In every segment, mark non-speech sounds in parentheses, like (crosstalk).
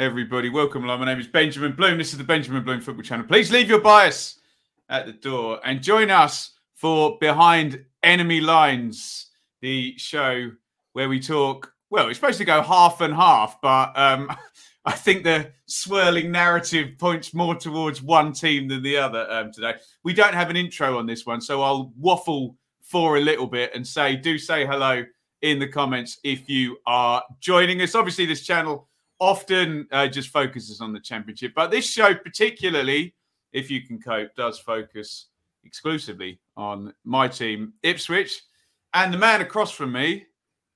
Everybody. Welcome along. My name is Benjamin Bloom. This is the Benjamin Bloom Football Channel. Please leave your bias at the door and join us for Behind Enemy Lines, the show where we talk. Well, it's supposed to go half and half, but um, (laughs) I think the swirling narrative points more towards one team than the other um, today. We don't have an intro on this one, so I'll waffle for a little bit and say, do say hello in the comments if you are joining us. Obviously, this channel often uh, just focuses on the championship, but this show, particularly, if you can cope, does focus exclusively on my team, Ipswich, and the man across from me,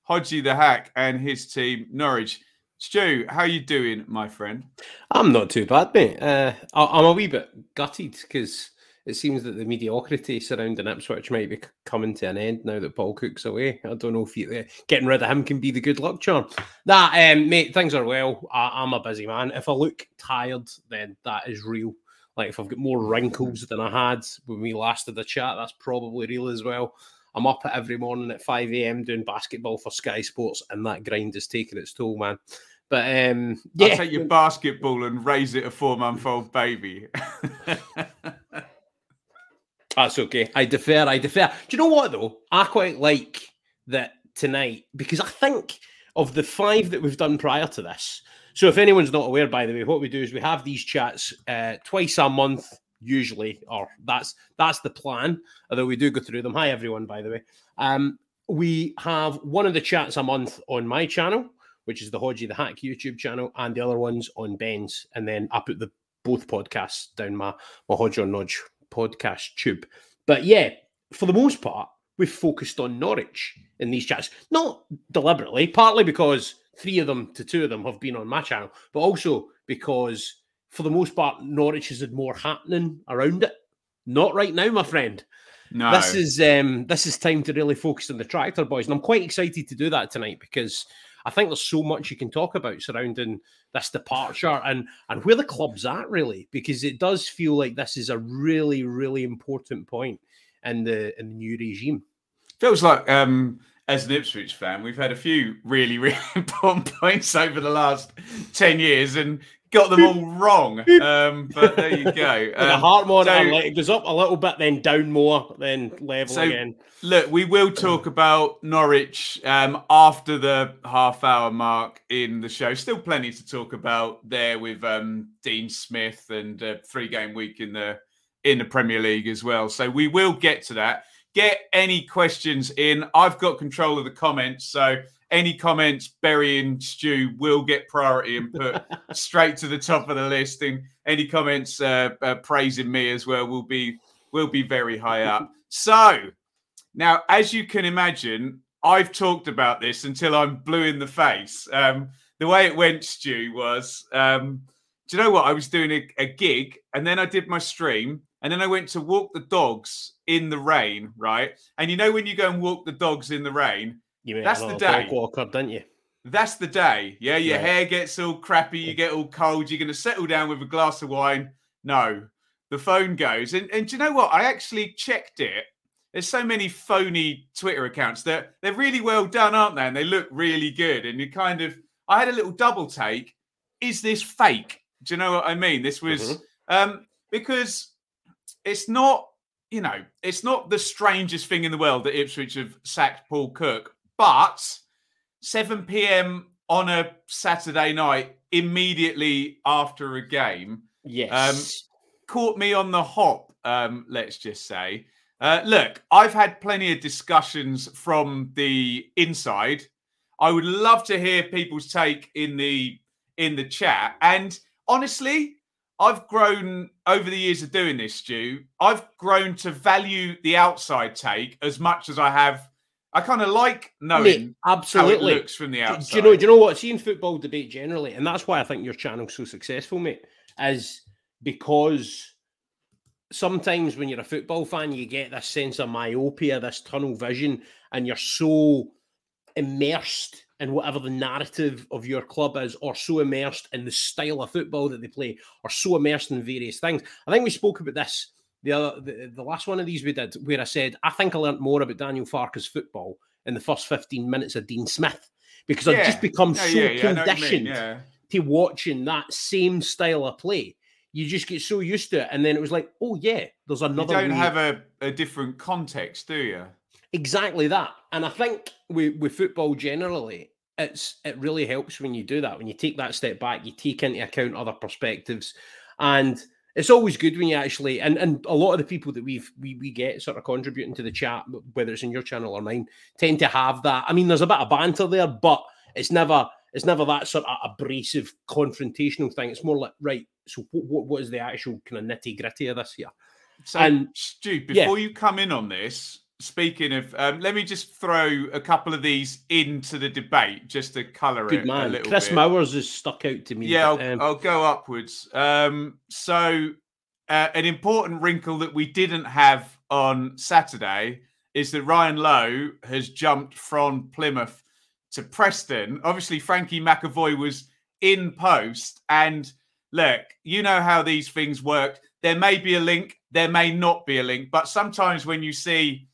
Hodgie the Hack, and his team, Norwich. Stu, how you doing, my friend? I'm not too bad, mate. Uh, I'm a wee bit gutted because it seems that the mediocrity surrounding Ipswich might be coming to an end now that Paul Cook's away. I don't know if you, uh, getting rid of him can be the good luck charm. Nah, um, mate, things are well. I, am a busy man. If I look tired, then that is real. Like if I've got more wrinkles than I had when we last did the chat, that's probably real as well. I'm up every morning at 5 a.m. doing basketball for Sky Sports, and that grind is taking its toll, man. But um, yeah, I'll take your basketball and raise it a four month old baby. (laughs) That's okay. I defer. I defer. Do you know what though? I quite like that tonight because I think of the five that we've done prior to this. So if anyone's not aware, by the way, what we do is we have these chats uh, twice a month, usually, or that's that's the plan. Although we do go through them. Hi everyone, by the way. Um, we have one of the chats a month on my channel, which is the Hodgie the Hack YouTube channel, and the other ones on Ben's, and then I put the both podcasts down my my Hodge or Nodge podcast tube. But yeah, for the most part, we've focused on Norwich in these chats. Not deliberately, partly because three of them to two of them have been on my channel, but also because for the most part, Norwich has had more happening around it. Not right now, my friend. No. This is um this is time to really focus on the tractor boys. And I'm quite excited to do that tonight because I think there's so much you can talk about surrounding this departure and and where the club's at really, because it does feel like this is a really really important point in the in the new regime. Feels like um as an Ipswich fan, we've had a few really, really (laughs) important points over the last 10 years and got them all (laughs) wrong. Um, but there you go. (laughs) Um, the heart monitor so, it goes up a little bit, then down more, then level so, again. Look, we will talk about Norwich um, after the half hour mark in the show. Still plenty to talk about there with um, Dean Smith and a three game week in the in the Premier League as well. So we will get to that get any questions in. I've got control of the comments, so any comments burying Stu will get priority and put (laughs) straight to the top of the list. And any comments uh, uh, praising me as well will be will be very high up. (laughs) So now, as you can imagine, I've talked about this until I'm blue in the face. Um, the way it went, Stu, was um, do you know what? I was doing a, a gig and then I did my stream and then I went to walk the dogs in the rain, right? And you know when you go and walk the dogs in the rain, that's the day. Don't you? That's the day. Yeah, your right. hair gets all crappy, you get all cold, you're going to settle down with a glass of wine. No, the phone goes. And, and do you know what? I actually checked it. There's so many phony Twitter accounts that they're really well done, aren't they? And they look really good. And you kind of, I had a little double take. Is this fake? Do you know what I mean? This was mm-hmm. um, because it's not, you know, it's not the strangest thing in the world that Ipswich have sacked Paul Cook, but 7 p.m. on a Saturday night, immediately after a game, yes, um, caught me on the hop. Um, let's just say. Uh, look, I've had plenty of discussions from the inside. I would love to hear people's take in the in the chat. And honestly, I've grown over the years of doing this, Stu. I've grown to value the outside take as much as I have. I kind of like knowing Mate, absolutely. how it looks from the outside. Do you know? Do you know what? Seeing football debate generally, and that's why I think your channel's so successful, mate, is because sometimes when you're a football fan, you get this sense of myopia, this tunnel vision, and you're so immersed in whatever the narrative of your club is, or so immersed in the style of football that they play, or so immersed in various things. I think we spoke about this the other the, the last one of these we did, where I said I think I learned more about Daniel Farke's football in the first 15 minutes of Dean Smith because I've just become Yeah, so yeah, yeah, I know what you mean, conditioned Yeah. to watching that same style of play. You just get so used to it, and then it was like, oh yeah, there's another. You don't way- have a, a different context, do you? exactly that, and I think with with football generally, it's it really helps when you do that. When you take that step back, you take into account other perspectives, and it's always good when you actually and and a lot of the people that we've we we get sort of contributing to the chat, whether it's in your channel or mine, tend to have that. I mean, there's a bit of banter there, but it's never it's never that sort of abrasive confrontational thing. It's more like right. So what what, what is the actual kind of nitty gritty of this here? So, And- Stu, yeah. before you come in on this, speaking of, um, let me just throw a couple of these into the debate just to colour Good it a man, little Chris bit. Mowers is stuck out to me. Yeah, I'll, um, I'll go upwards. Um, so, uh, an important wrinkle that we didn't have on Saturday is that Ryan Lowe has jumped from Plymouth to Preston. Obviously, Frankie McAvoy was in post. And look, you know how these things work. There may be a link, there may not be a link. But sometimes when you see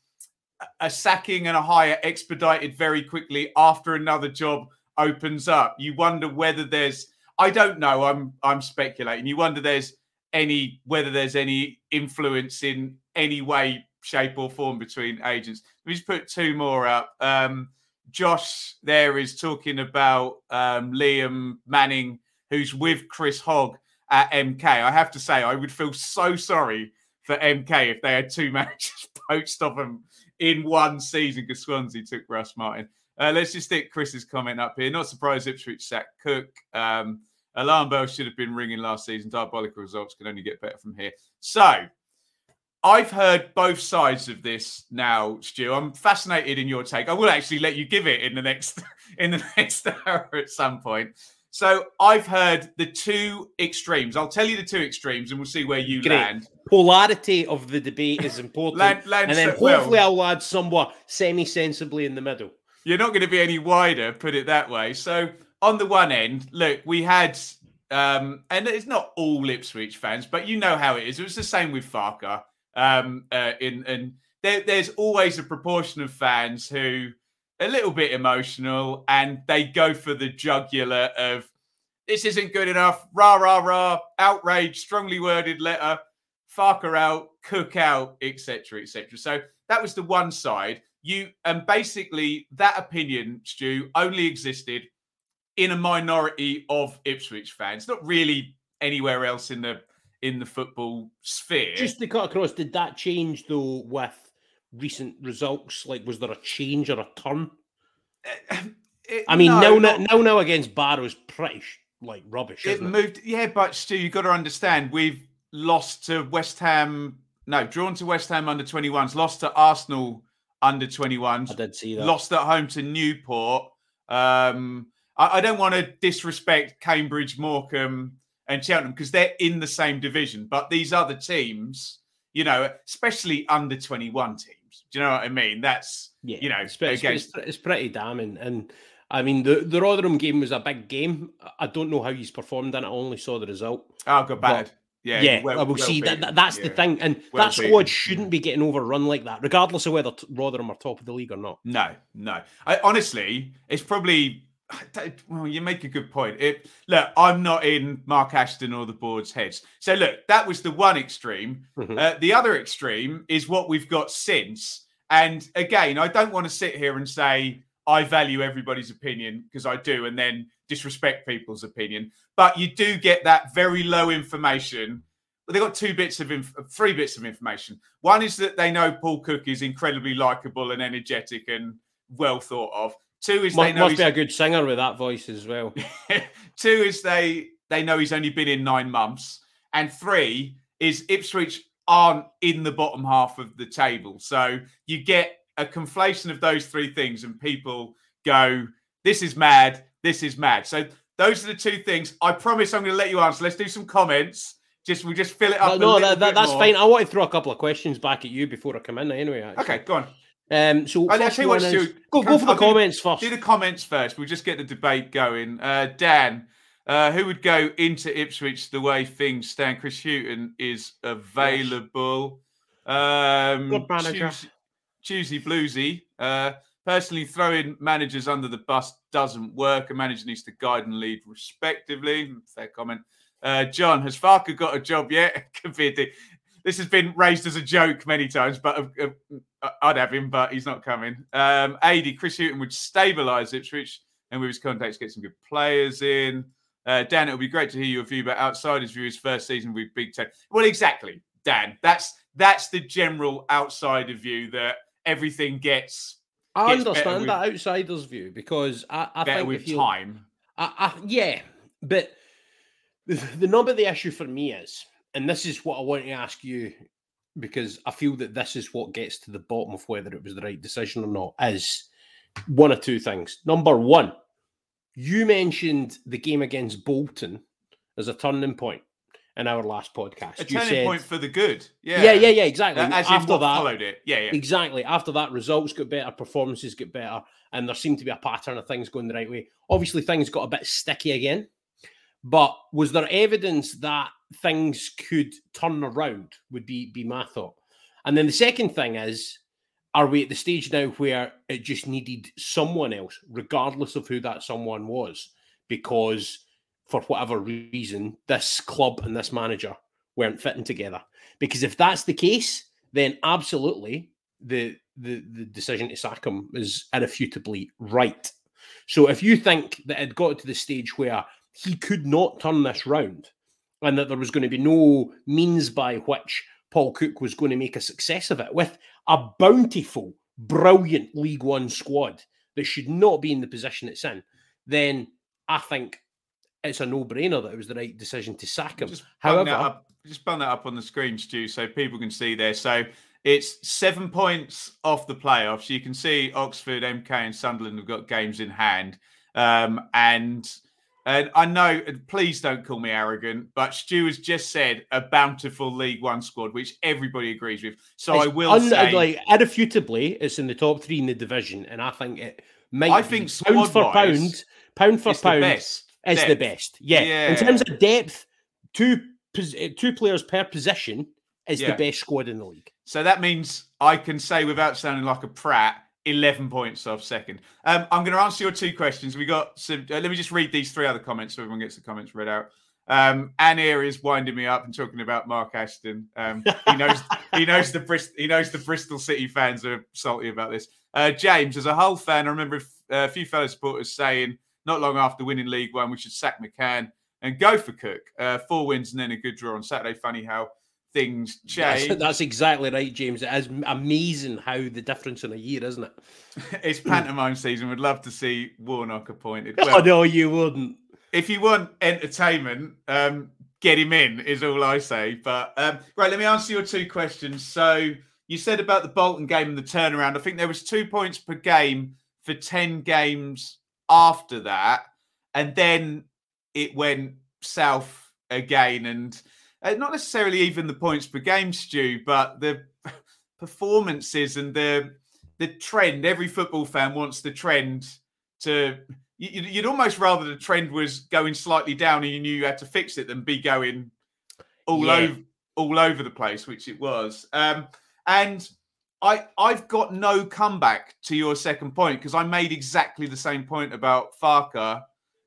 a sacking and a hire expedited very quickly after another job opens up, you wonder whether there's I don't know, I'm I'm speculating. You wonder there's any whether there's any influence in any way, shape, or form between agents. Let me just put two more up. Um, Josh there is talking about um, Liam Manning, who's with Chris Hogg at MK. I have to say, I would feel so sorry for MK if they had two (laughs) managers poached off them in one season because Swansea took Russ Martin. Uh, let's just stick Chris's comment up here. Not surprised Ipswich sacked Cook. Um, alarm bell should have been ringing last season. Diabolical results can only get better from here. So, I've heard both sides of this now, Stu. I'm fascinated in your take. I will actually let you give it in the next (laughs) in the next (laughs) hour at some point. So I've heard the two extremes. I'll tell you the two extremes, and we'll see where you Great. land. polarity of the debate is important. Land, land and then so- well, hopefully I'll add somewhat semi-sensibly in the middle. you're not going to be any wider, put it that way. So on the one end, look, we had, um, and it's not all Ipswich fans, but you know how it is. It was the same with Farke. Um, uh, in and there, there's always a proportion of fans who a little bit emotional and they go for the jugular of this isn't good enough, rah rah rah, outrage, strongly worded letter, Farke out, Cook out, etc. etc. So that was the one side. You and basically that opinion, Stu, only existed in a minority of Ipswich fans, not really anywhere else in the in the football sphere. Just to cut across, did that change though with recent results? Like, was there a change or a turn? It- I mean, no, no, no, no, against Barrow's pretty like rubbish. it Isn't it? moved. Yeah, but Stu, you've got to understand, we've lost to West Ham. No, drawn to West Ham under 21s, lost to Arsenal under 21s, I did see that. lost at home to Newport. Um, I, I don't want to disrespect Cambridge, Morecambe, and Cheltenham because they're in the same division. But these other teams, you know, especially under 21 teams, do you know what I mean? That's, Yeah, you know, it's, against- it's, it's pretty damning. And I mean, the the Rotherham game was a big game. I don't know how he's performed and. I only saw the result. oh, God, bad. Yeah, Yeah, well- I will well see that, beaten, that. That's the thing, and Well that squad yeah. shouldn't be getting overrun like that, regardless of whether Rotherham are top of the league or not. No, no. I honestly, it's probably. Well, you make a good point. It look, I'm not in Mark Ashton or the board's heads. So look, that was the one extreme. Mhm. Uh, the other extreme is what we've got since. And again, I don't want to sit here and say I value everybody's opinion because I do, and then disrespect people's opinion. But you do get that very low information. But they've got two bits of inf- three bits of information. One is that they know Paul Cook is incredibly likable and energetic and well thought of. Two is they Must, know must he's be a good singer with that voice as well. (laughs) Two is they they know he's only been in nine months, and three is Ipswich aren't in the bottom half of the table. So you get a conflation of those three things, and people go, "This is mad. This is mad." So those are the two things. I promise I'm going to let you answer. Let's do some comments. Just we'll just fill it up. no, no, that, that, that's more. fine. I want to throw a couple of questions back at you before I come in. Anyway, actually. Okay, go on. Um, so I'll first tell you what, one Stu, go, go for the I'll do- comments first. Do the comments first. We'll just get the debate going. Uh, Dan, uh, who would go into Ipswich the way things stand? Chris Hughton is available. Um, Good manager. Choose- Choosy Bluesy. Uh, Personally, throwing managers under the bus doesn't work. A manager needs to guide and lead respectively. Fair comment. Uh, John, has Farke got a job yet? (laughs) this has been raised as a joke many times, but uh, I'd have him, but he's not coming. Um, AD, Chris Hughton would stabilise Ipswich and with his contacts get some good players in. Uh, Dan, it would be great to hear your view about outsiders' view his first season with Big Ten. Well, exactly, Dan. That's that's the general outsider view that everything gets. I understand that with, outsider's view because I, I think with time. I, I, yeah, but the, the number the issue for me is, and this is what I want to ask you because I feel that this is what gets to the bottom of whether it was the right decision or not. Is one or two things. Number one, you mentioned the game against Bolton as a turning point in our last podcast. A turning said, point for the good. Yeah, yeah, yeah, yeah exactly. As After that, followed it. Yeah, yeah, exactly. After that, results got better, performances get better, and there seemed to be a pattern of things going the right way. Obviously, things got a bit sticky again. But was there evidence that things could turn around? Would be be my thought. And then the second thing is are we at the stage now where it just needed someone else, regardless of who that someone was, because for whatever reason, this club and this manager weren't fitting together? Because if that's the case, then absolutely the the, the decision to sack him is irrefutably right. So if you think that it got to the stage where he could not turn this round and that there was going to be no means by which Paul Cook was going to make a success of it with a bountiful, brilliant League One squad that should not be in the position it's in, then I think it's a no-brainer that it was the right decision to sack him. Just However, up, just bung that up on the screen, Stu, so people can see there. So it's seven points off the playoffs. You can see Oxford, MK, and Sunderland have got games in hand, um, and and I know, please don't call me arrogant, but Stu has just said a bountiful League One squad, which everybody agrees with. So it's I will un- say, like, irrefutably, it's in the top three in the division, and I think it might. I think pound for pound, pound for pound, is the, the best. Yeah. yeah. in terms of depth, two eh, two players per position is yeah. the best squad in the league. So that means I can say without sounding like a prat 11 points off second. Um, I'm going to answer your two questions. We got some. Uh, let me just read these three other comments so everyone gets the comments read out. Um, Anir is winding me up and talking about Mark Ashton. Um, he knows (laughs) he knows the Brist- he knows the Bristol City fans are salty about this. Uh, James, as a Hull fan, I remember a few fellow supporters saying not long after winning League One we should sack McCann and go for Cook. Uh, four wins and then a good draw on Saturday. Funny how things change. That's, that's, exactly right, James. It is amazing how the difference in a year, isn't it? (laughs) it's pantomime season. We'd love to see Warnock appointed. (laughs) Well, oh, no, you wouldn't. If you want entertainment, um, get him in, is all I say. But um, right, let me answer your two questions. So you said about the Bolton game and the turnaround. I think there was two points per game for 10 games after that. And then it went south again. And uh, not necessarily even the points per game, Stu, but the (laughs) performances and the the trend. Every football fan wants the trend to. You'd almost rather the trend was going slightly down and you knew you had to fix it than be going all yeah. over all over the place, which it was. Um, and I I've got no comeback to your second point because I made exactly the same point about Farke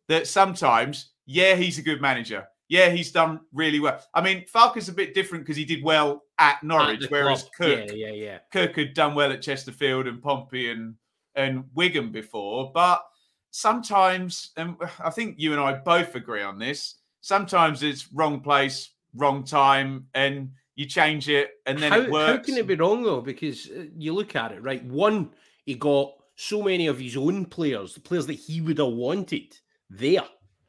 that sometimes, yeah, he's a good manager yeah, he's done really well. I mean, Farke's a bit different because he did well at Norwich, at whereas club. Cook, yeah, yeah, yeah, Cook had done well at Chesterfield and Pompey and and Wigan before. But sometimes, and I think you and I both agree on this. Sometimes it's wrong place, wrong time, and you change it, and then how, it works. How can it be wrong though? Because uh, you look at it, right? One, he got so many of his own players, the players that he would have wanted there.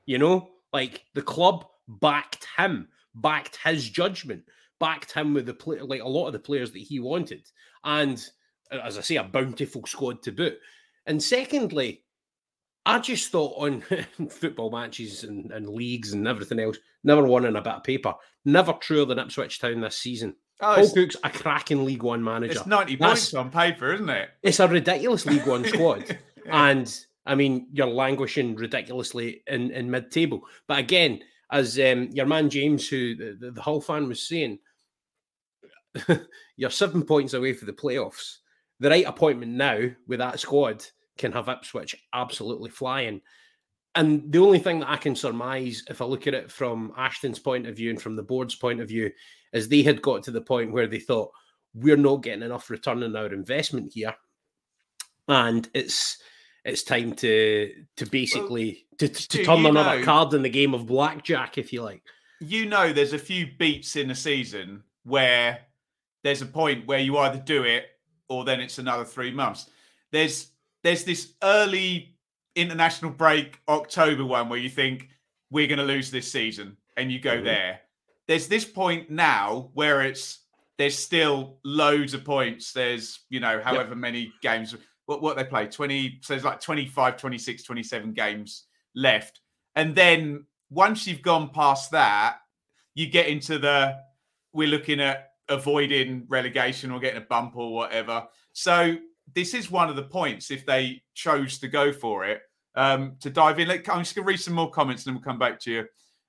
You know, like the club backed him, backed his judgment, backed him with the play, like a lot of the players that he wanted, and as I say, a bountiful squad to boot. And secondly, I just thought on (laughs) football matches and, and, leagues and everything else, never won in a bit of paper. Never truer than Ipswich Town this season. Oh, Paul Cook's a cracking League One manager. It's 90 That's, points on paper, isn't it? It's a ridiculous League One squad. (laughs) And I mean, you're languishing ridiculously in, in mid table. But again, as um, your man James, who the, the, the Hull fan was saying, (laughs) you're seven points away for the playoffs. the right appointment now with that squad can have Ipswich absolutely flying. And the only thing that I can surmise, if I look at it from Ashton's point of view and from the board's point of view, is they had got to the point where they thought we're not getting enough return on our investment here, and it's it's time to to basically well, to, to turn another know, card in the game of blackjack, if you like. You know, there's a few beats in the season where there's a point where you either do it or then it's another three months. There's there's this early international break October one where you think we're going to lose this season, and you go mm-hmm. there. There's this point now where it's there's still loads of points. There's you know however yep. many games what what they play 20 so there's like 25 26 27 games left. And then once you've gone past that you get into the we're looking at avoiding relegation or getting a bump or whatever. So this is one of the points if they chose to go for it um, to dive in. I'm just going to read some more comments and then we'll come back to you.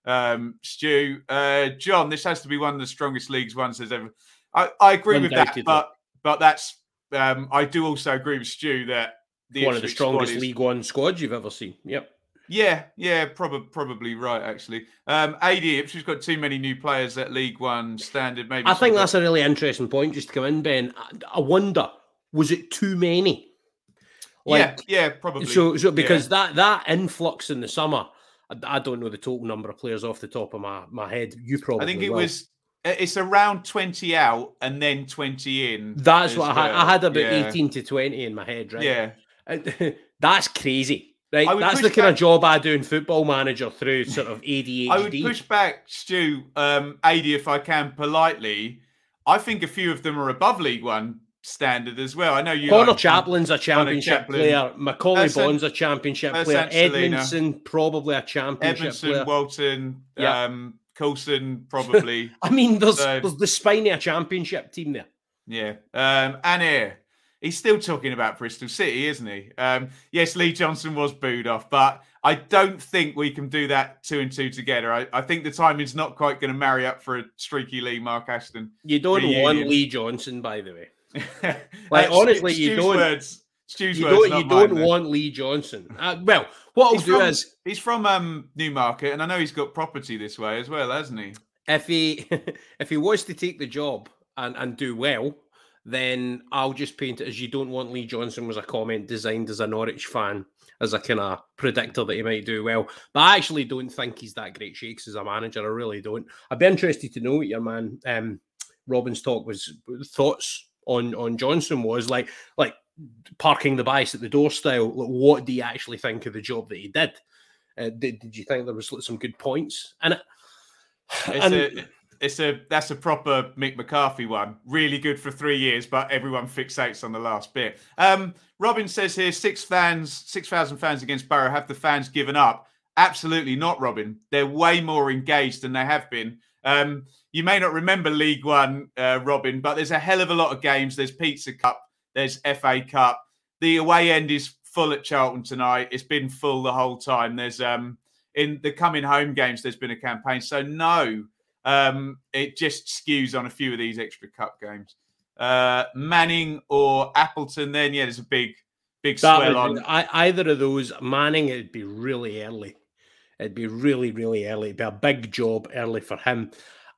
Um, stu uh, john this has to be one of the strongest leagues one says ever i, I agree with that but but that's um, I do also agree with Stu that the one of the strongest is... League One squads you've ever seen. Yep. Yeah, yeah, probably probably right actually. Um, AD Ipswich got too many new players at League One standard. Maybe I think that's a really interesting point. Just to come in, Ben. I, wonder was it too many? Like, yeah, yeah, probably. So, so because yeah. that that influx in the summer, I, I, don't know the total number of players off the top of my my head. You probably. I think it will. was it's around 20 out and then 20 in. That's what I had. I had about yeah. 18 to 20 in my head, right? Yeah. (laughs) That's crazy. Right, that's the kind back, of job I do in Football Manager through sort of ADHD. I would push back, Stu, um, AD, if I can politely. I think a few of them are above League One standard as well. I know you. Conor like, Chaplin's a championship Chaplin. player. Macauley Bonne's a championship player. Edmundson probably a championship Edmundson, player. Walton, yeah. um, Coulson (laughs) probably. I mean, there's, so, there's the Spiny championship team there. Yeah. Um, and here he's still talking about Bristol City, isn't he? Um, yes, Lee Johnson was booed off, but I don't think we can do that two and two together. I, I think the timing's not quite going to marry up for a streaky Lee Mark Ashton. You don't reunion. want Lee Johnson, by the way. (laughs) like honestly, you don't. Words, Stu's you don't, you don't want Lee Johnson. Uh, well, what I'll he's do from, is he's from um, Newmarket, and I know he's got property this way as well, hasn't he? If he (laughs) if he was to take the job and, and do well, then I'll just paint it as you don't want Lee Johnson was a comment designed as a Norwich fan, as a kind of predictor that he might do well. But I actually don't think he's that great shakes as a manager. I really don't. I'd be interested to know what your man um, Robin's talk was thoughts on on Johnson was like like parking the bias at the door style. What do you actually think of the job that he did? Uh, did, did you think there was some good points? And, it, it's, a, it's a that's a proper Mick McCarthy one. Really good for three years, but everyone fixates on the last bit. Um, Robin says here six fans, six thousand fans against Barrow. Have the fans given up? Absolutely not, Robin. They're way more engaged than they have been. Um, you may not remember League One, uh, Robin, but there's a hell of a lot of games. There's Pizza Cup, there's FA Cup. The away end is full at Charlton tonight. It's been full the whole time. There's um in the coming home games. There's been a campaign. So no, um, it just skews on a few of these extra cup games. Uh, Manning or Appleton. Then yeah, there's a big big swell on. I, either of those, Manning, it'd be really early. It'd be really, really early. It'd be a big job early for him.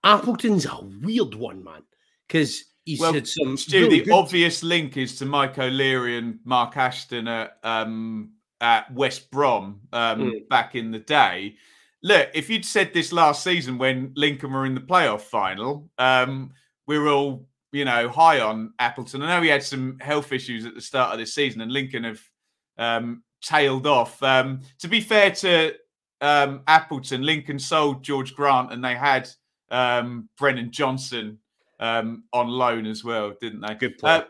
Appleton's a weird one, man, because he's well, had some. Stu, really the good... obvious link is to Mike O'Leary and Mark Ashton at um, at West Brom um, mm. back in the day. Look, if you'd said this last season when Lincoln were in the playoff final, um, we were all you know high on Appleton. I know he had some health issues at the start of this season, and Lincoln have um, tailed off. Um, to be fair to um, Appleton, Lincoln sold Jorge Grant, and they had um, Brennan Johnson um, on loan as well, didn't they? Good point. Uh,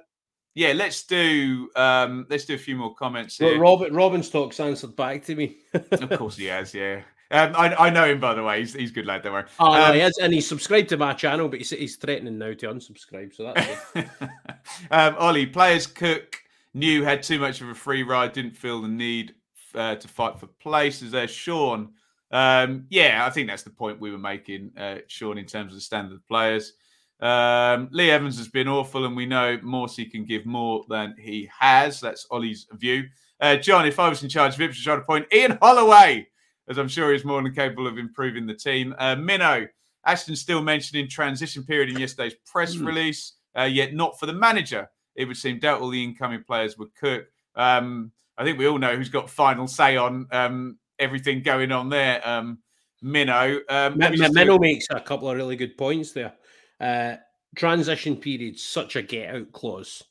yeah, let's do um, let's do a few more comments. Here. Well, Robert Robin's talks answered back to me. (laughs) of course he has, yeah. Um, I, I know him by the way. He's, he's good lad. Don't worry. Oh, um, no, he has, and he's subscribed to my channel, but he's, he's threatening now to unsubscribe. So that's (laughs) um, Ollie. Players Cook knew had too much of a free ride. Didn't feel the need uh, to fight for places. There, Sean. Um, yeah, I think that's the point we were making, uh, Sean, in terms of the standard of players. Um, Lee Evans has been awful, and we know Morsy can give more than he has. That's Ollie's view. Uh, John, if I was in charge of Ipswich, I'd appoint Ian Holloway, as I'm sure he's more than capable of improving the team. Uh, Minnow, Ashton still mentioned in transition period in yesterday's press mm. release, uh, yet not for the manager. It would seem doubtful the incoming players would cook. Um, I think we all know who's got final say on um, everything going on there. Um, Minnow. Um, Minnow makes a couple of really good points there. Uh, transition period, such a get out clause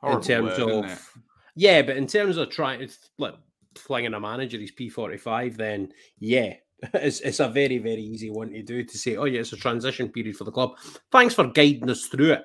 Horrible in terms word, of yeah, but in terms of trying to like flinging a manager his P forty five, then yeah, (laughs) it's, it's a very very easy one to do to say, oh yeah, it's a transition period for the club. Thanks for guiding us through it.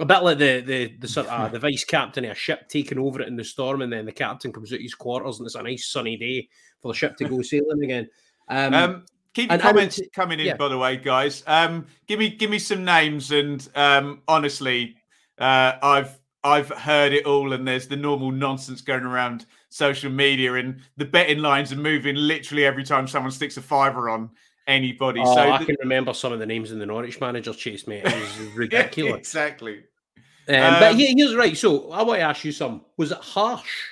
A bit like the the the sort of uh, (laughs) the vice captain of a ship taking over it in the storm, and then the captain comes out his quarters, and it's a nice sunny day for the ship to go (laughs) sailing again. Um, um, Keep your comments and, coming in, yeah. by the way, guys. Um, give me give me some names, and um, honestly, uh, I've I've heard it all, and there's the normal nonsense going around social media, and the betting lines are moving literally every time someone sticks a fiver on anybody. Oh, so I can remember some of the names in the Norwich manager chase me. It was (laughs) ridiculous. exactly. Um, um, but he, here's right. So I want to ask you some. Was it harsh?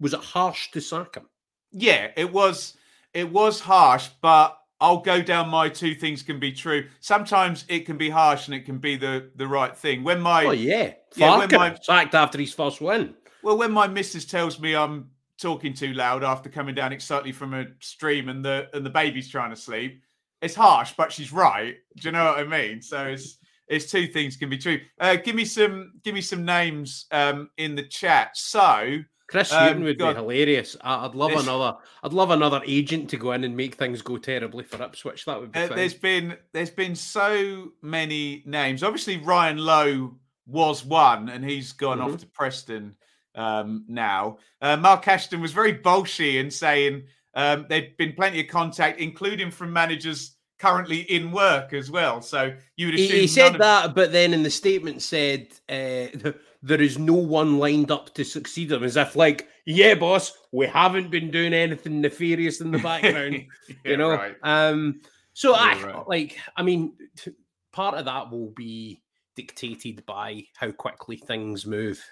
Was it harsh to sack him? Yeah, it was. It was harsh, but I'll go down my two things can be true. Sometimes it can be harsh and it can be the the right thing. When my oh yeah, yeah when my, sacked after his first win. Well, when my missus tells me I'm talking too loud after coming down excitedly from a stream and the and the baby's trying to sleep, it's harsh, but she's right. Do you know what I mean? So it's it's two things can be true. Uh, give me some give me some names um, in the chat. So Chris Hughton um, would God. be hilarious. I'd love another. I'd love another agent to go in and make things go terribly for Ipswich. That would be. Uh, there's been there's been so many names. Obviously, Ryan Lowe was one, and he's gone mm-hmm. off to Preston um, now. Uh, Mark Ashton was very bolshy in saying um, there'd been plenty of contact, including from managers currently in work as well. So you would assume he, he said of... that, but then in the statement said. Uh, (laughs) there is no one lined up to succeed him. As if, like, yeah, boss, we haven't been doing anything nefarious in the (laughs) background, yeah, you know. Right. Um, so I right. like, I mean, t- part of that will be dictated by how quickly things move.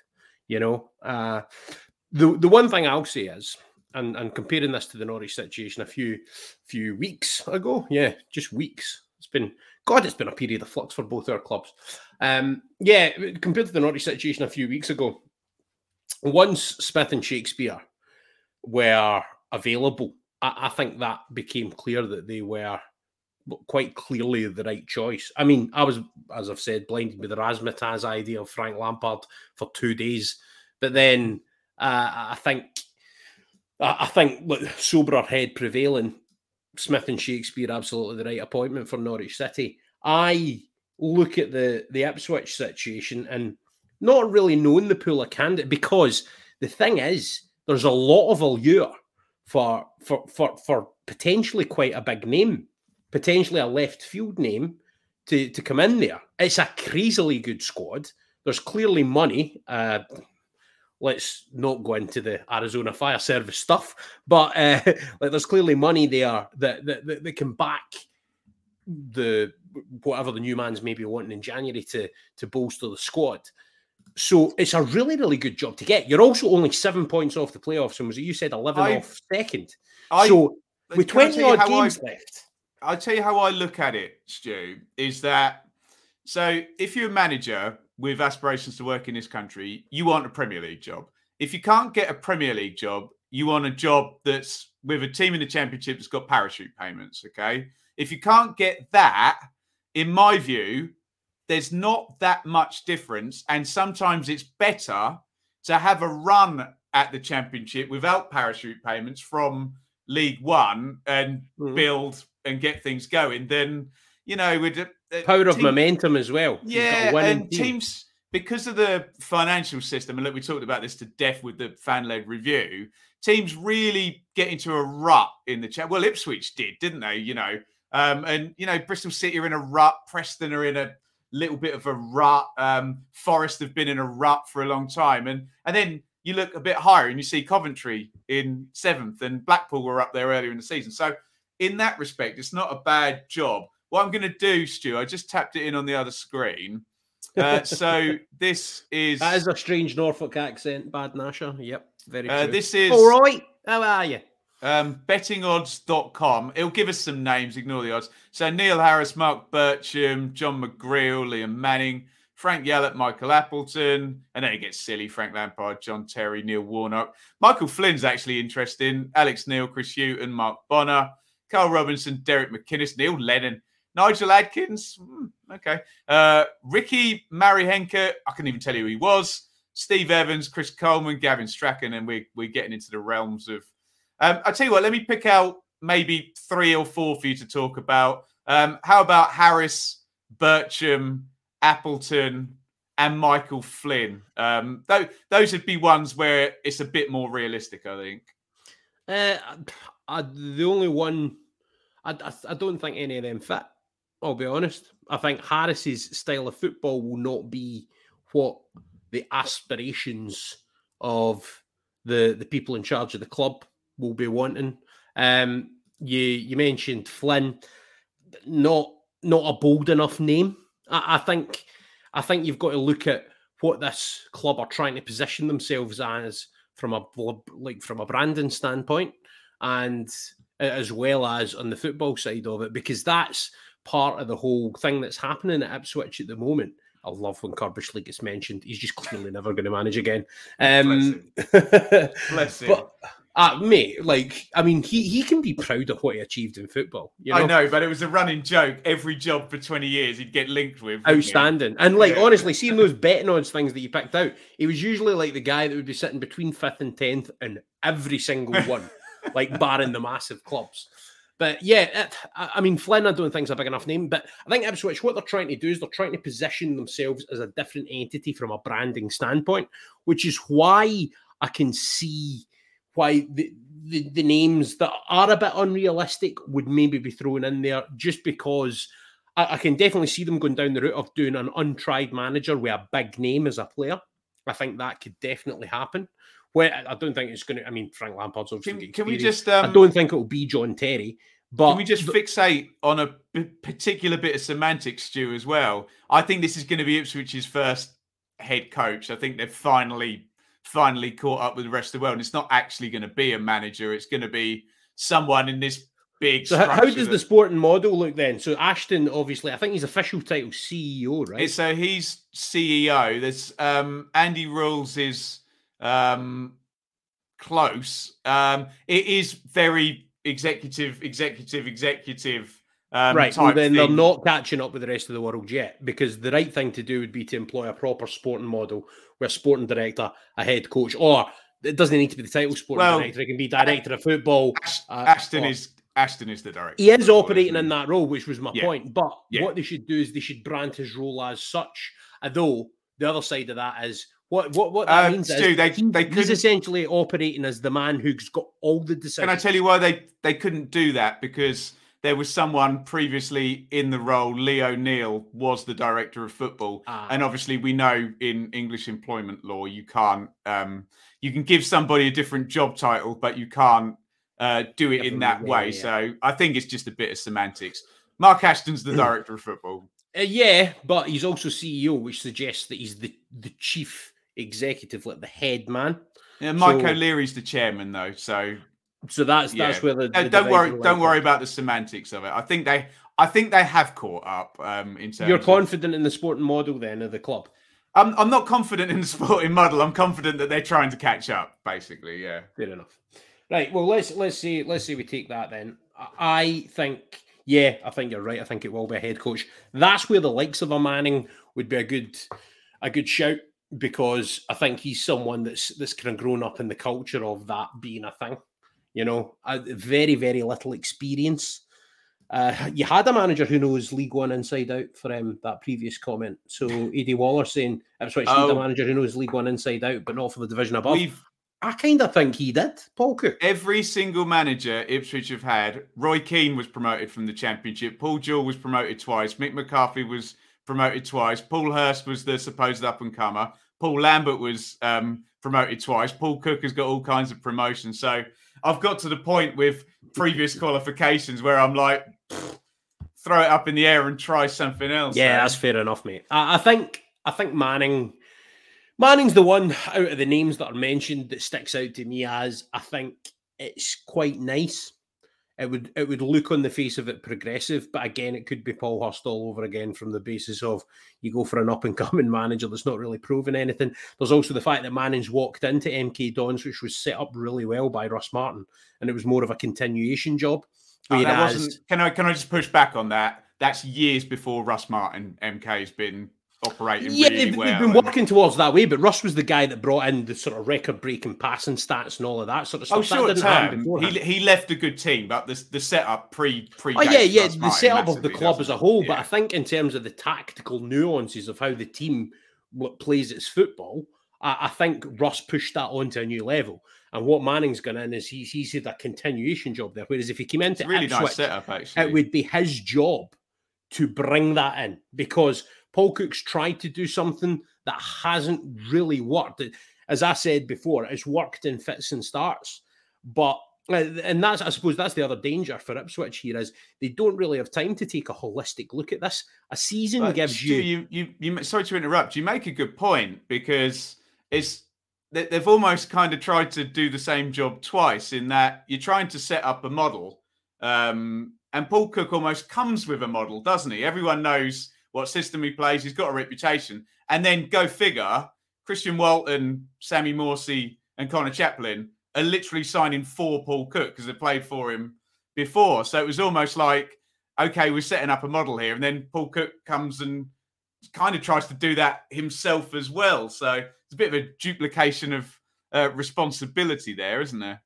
You know, uh, the the one thing I'll say is, and and comparing this to the Norwich situation a few few weeks ago, yeah, just weeks. It's been God, it's been a period of flux for both our clubs. Um, yeah, compared to the Norwich situation a few weeks ago, once Smith and Shakespeare were available, I, I think that became clear that they were quite clearly the right choice. I mean, I was, as I've said, blinded with the razzmatazz idea of Frank Lampard for two days, but then uh, I think I think look, head prevailing. Smith and Shakespeare absolutely the right appointment for Norwich City. I look at the the Ipswich situation and not really knowing the pool of candidate because the thing is there's a lot of allure for for for for potentially quite a big name, potentially a left field name to to come in there. It's a crazily good squad. There's clearly money. Uh, let's not go into the Arizona Fire Service stuff, but uh, (laughs) like there's clearly money there that, that that, that can back the whatever the new man's maybe wanting in January to to bolster the squad. So it's a really, really good job to get. You're also only seven points off the playoffs, and was it you said eleven I, off second? I, so with twenty odd games I, left, I'll tell you how I look at it, Stu. Is that so? If you're a manager with aspirations to work in this country, you want a Premier League job. If you can't get a Premier League job, you want a job that's with a team in the Championship that's got parachute payments. Okay, if you can't get that, in my view, there's not that much difference. And sometimes it's better to have a run at the championship without parachute payments from League One and mm-hmm. build and get things going than, you know, with uh, power of momentum as well. Yeah. And team. teams, because of the financial system, and look, we talked about this to death with the fan led review, teams really get into a rut in the chat. Well, Ipswich did, didn't they? You know, um, and you know, Bristol City are in a rut. Preston are in a little bit of a rut. Um, Forest have been in a rut for a long time, and and then you look a bit higher and you see Coventry in seventh, and Blackpool were up there earlier in the season. So in that respect, it's not a bad job. What I'm going to do, Stu, I just tapped it in on the other screen. Uh, (laughs) so this is that is a strange Norfolk accent, Bad Nasher. Yep, very uh, this is all right. How are you? Um, bettingodds.com. It'll give us some names, ignore the odds. So Neil Harris, Marc Bircham, John McGreal, Liam Manning, Frank Yallop, Michael Appleton, and then it gets silly. Frank Lampard, John Terry, Neil Warnock. Michael Flynn's actually interesting. Alex Neil, Chris Hughton, Mark Bonner, Carl Robinson, Derek McInnes, Neil Lennon, Nigel Adkins. Hmm, okay. Uh, Ricky Marihenke, I couldn't even tell you who he was. Steve Evans, Chris Coleman, Gavin Strachan, and we're, we're getting into the realms of. Um, I tell you what, let me pick out maybe three or four for you to talk about. Um, how about Harris, Bircham, Appleton, and Michael Flynn? Um, th- those would be ones where it's a bit more realistic, I think. Uh, I, the only one, I, I don't think any of them fit. I'll be honest. I think Harris's style of football will not be what the aspirations of the the people in charge of the club will be wanting. Um, you you mentioned Flynn, not not a bold enough name. I, I think I think you've got to look at what this club are trying to position themselves as from a like from a branding standpoint, and as well as on the football side of it, because that's part of the whole thing that's happening at Ipswich at the moment. I love when Curbishley gets mentioned. He's just clearly never going to manage again. Um, Bless him. (laughs) Bless but uh, mate, like, I mean, he he can be proud of what he achieved in football. You know? I know, but it was a running joke. Every job for 20 years he'd get linked with. he? Outstanding. And like Yeah. honestly, seeing those (laughs) betting odds things that you picked out, he was usually like the guy that would be sitting between fifth and tenth in every single one, like barring the massive clubs. But yeah, it, I mean Flynn, I don't think is a big enough name. But I think Ipswich, what they're trying to do is they're trying to position themselves as a different entity from a branding standpoint, which is why I can see why the, the, the names that are a bit unrealistic would maybe be thrown in there just because I, I can definitely see them going down the route of doing an untried manager with a big name as a player. I think that could definitely happen. Where I don't think it's going to. I mean, Frank Lampard's obviously Can, can we just um, I don't think it will be John Terry, but Can we just fixate on a p- particular bit of semantics, Stu, as well? I think this is going to be Ipswich's first head coach. I think they've finally, finally caught up with the rest of the world. And it's not actually going to be a manager. It's going to be someone in this big. So how, does the sporting model look then? So Ashton, obviously, I think his official title CEO, right? So he's CEO. There's um, Andy Rules is um, close. Um, it is very executive, executive, executive. Um, right. Well, then they're not catching up with the rest of the world yet, because the right thing to do would be to employ a proper sporting model where a sporting director, a head coach, or it doesn't need to be the title sporting Well, director. It can be director of football. Ash- uh, Ashton or- is Ashton is the director. He is operating in that role, which was my Yeah. point. But Yeah. what they should do is they should brand his role as such. Although the other side of that is what what what that Uh, means Stu, is they- he- they he's couldn't- essentially operating as the man who's got all the decisions. Can I tell you why they they couldn't do that? Because there was someone previously in the role. Lee O'Neill was the director of football, Ah. and obviously we know in English employment law you can't um, you can give somebody a different job title, but you can't uh, do it in that yeah, way. yeah. So I think it's just a bit of semantics. Mark Ashton's the (clears throat) director of football. Uh, yeah, but he's also CEO, which suggests that he's the, the chief executive, like the head man. Yeah, Mike So- O'Leary's the chairman, though. So So that's Yeah. that's where the, the don't worry, don't worry about the semantics of it. I think they, I think they have caught up. Um, in terms You're of- confident in the sporting model then of the club. I'm, I'm not confident in the (laughs) sporting model. I'm confident that they're trying to catch up. Basically, yeah. Fair enough. Right. Well, let's let's see let's see we take that then. I- I think yeah, I think you're right. I think it will be a head coach. That's where the likes of a Manning would be a good a good shout because I think he's someone that's that's kind of grown up in the culture of that being a thing. You know, very very little experience. Uh, you had a manager who knows League One inside out for um, that previous comment. So Eddie Waller saying Ipswich need a Oh. manager who knows League One inside out, but not for the division above. We've I kind of think he did, Paul Cook. every single manager Ipswich have had. Roy Keane was promoted from the Championship. Paul Jewell was promoted twice. Mick McCarthy was promoted twice. Paul Hurst was the supposed up and comer. Paul Lambert was um, promoted twice. Paul Cook has got all kinds of promotions. So I've got to the point with previous qualifications where I'm like, throw it up in the air and try something else. Yeah, that's fair enough, mate. I, I think I think Manning Manning's the one out of the names that are mentioned that sticks out to me as I think it's quite nice. It would it would look on the face of it progressive, but again, it could be Paul Hurst all over again from the basis of you go for an up and coming (laughs) manager that's not really proven anything. There's also the fact that Manning's walked into MK Dons, which was set up really well by Russ Martin, and it was more of a continuation job. Oh, Whereas, can I can I just push back on that? That's years before Russ Martin MK's been operating yeah, really they've, well. They've been and... working towards that way, but Russ was the guy that brought in the sort of record-breaking passing stats and all of that sort of oh, stuff. Oh, short term, he, he left a good team, but the, the setup pre pre. Oh yeah, yeah, the setup of the club as a whole. Yeah. But I think in terms of the tactical nuances of how the team plays its football, I, I think Russ pushed that onto a new level. And what Manning's gone in is he's he's had a continuation job there. Whereas if he came into really Ipswich, nice setup, actually, it would be his job to bring that in because Paul Cook's tried to do something that hasn't really worked. As I said before, it's worked in fits and starts, but uh, and that's I suppose that's the other danger for Ipswich here is they don't really have time to take a holistic look at this. A season but gives you... you you you sorry to interrupt. You make a good point because it's they've almost kind of tried to do the same job twice in that you're trying to set up a model um, and Paul Cook almost comes with a model, doesn't he? Everyone knows what system he plays. He's got a reputation. And then go figure, Christian Walton, Sammy Morsy, and Conor Chaplin are literally signing for Paul Cook because they played for him before. So it was almost like, okay, we're setting up a model here. And then Paul Cook comes and kind of tries to do that himself as well. So it's a bit of a duplication of uh, responsibility there, isn't there?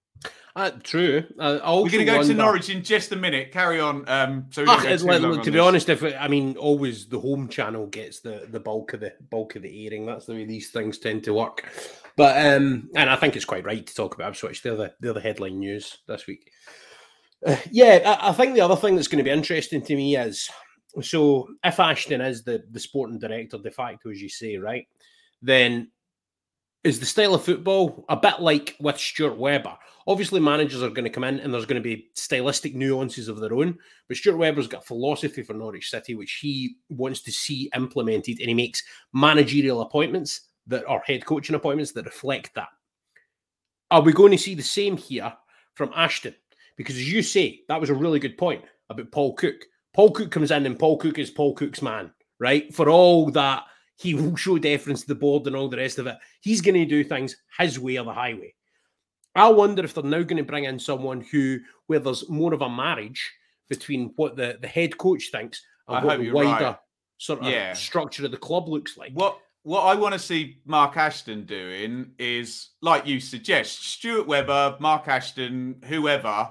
Uh, true. Uh, We're going to go wonder... to Norwich in just a minute. Carry on. Um, so ah, look, to be honest, if it, I mean, always the home channel gets the the bulk of the bulk of the airing. That's the way these things tend to work. But um, and I think it's quite right to talk about Ipswich. They're the they're the headline news this week. Uh, yeah, I, I think the other thing that's going to be interesting to me is so if Ashton is the the sporting director de facto, as you say, right, then is the style of football a bit like with Stuart Webber? Obviously, managers are going to come in and there's going to be stylistic nuances of their own. But Stuart Webber's got a philosophy for Norwich City, which he wants to see implemented, and he makes managerial appointments that are head coaching appointments that reflect that. Are we going to see the same here from Ashton? Because as you say, that was a really good point about Paul Cook. Paul Cook comes in and Paul Cook is Paul Cook's man, right? For all that he will show deference to the board and all the rest of it. He's going to do things his way or the highway. I wonder if they're now going to bring in someone who, where there's more of a marriage between what the, the head coach thinks and I what the wider right. sort of yeah. structure of the club looks like. What what I want to see Mark Ashton doing is, like you suggest, Stuart Webber, Mark Ashton, whoever,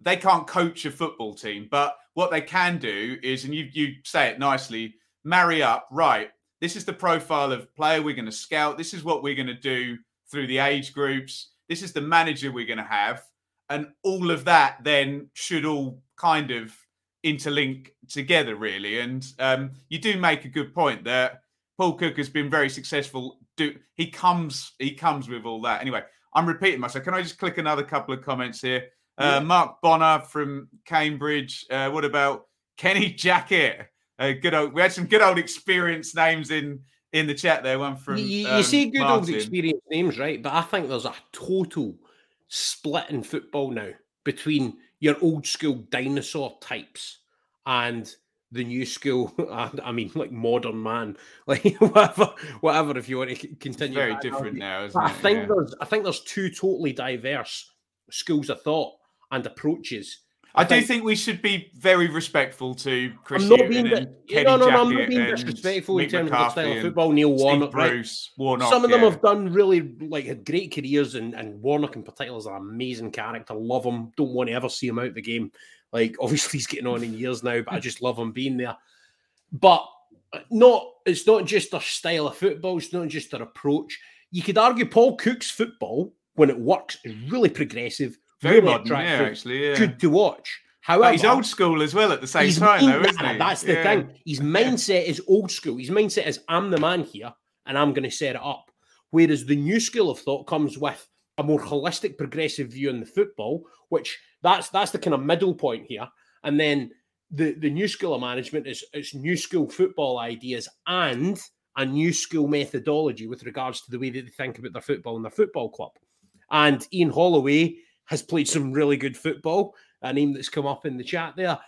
they can't coach a football team, but what they can do is, and you you say it nicely, marry up. Right, this is the profile of player we're going to scout. This is what we're going to do through the age groups this is the manager we're going to have. And all of that then should all kind of interlink together, really. And um, you do make a good point that Paul Cook has been very successful. Do he comes he comes with all that anyway? I'm repeating myself. Can I just click another couple of comments here? Uh, Mark Bonner from Cambridge. Uh, what about Kenny Jackett? Uh, good old. We had some good old experienced names in in the chat there. One from you, um, see good Martin. old experienced names, right? But I think there's a total split in football now between your old school dinosaur types and the new school. (laughs) I mean, like modern man, (laughs) like whatever, whatever. If you want to continue, it's very different now. I think yeah. there's, I think there's two totally diverse schools of thought and approaches I, do think we should be very respectful to Chris I'm not being, and Kenny no, no, no, I'm not being disrespectful in terms McCarthy of the style of football. Neil Warnock, Bruce, right? Warnock, Some of them yeah. have done really like had great careers, and, and Warnock in particular is an amazing character. Love him. Don't want to ever see him out of the game. Like (laughs) obviously he's getting on in years now, but I just love him being there. But uh, not it's not just their style of football. It's not just their approach. You could argue Paul Cook's football when it works is really progressive, very really modern, attractive, yeah, actually, yeah. good to watch However, but he's old school as well at the same time, though, isn't he? That's the yeah. thing. His mindset is old school. His mindset is I'm the man here and I'm going to set it up. Whereas the new school of thought comes with a more holistic, progressive view on the football, which that's that's the kind of middle point here. And then the, the new school of management is it's new school football ideas and a new school methodology with regards to the way that they think about their football and their football club. And Ian Holloway has played some really good football. A name that's come up in the chat there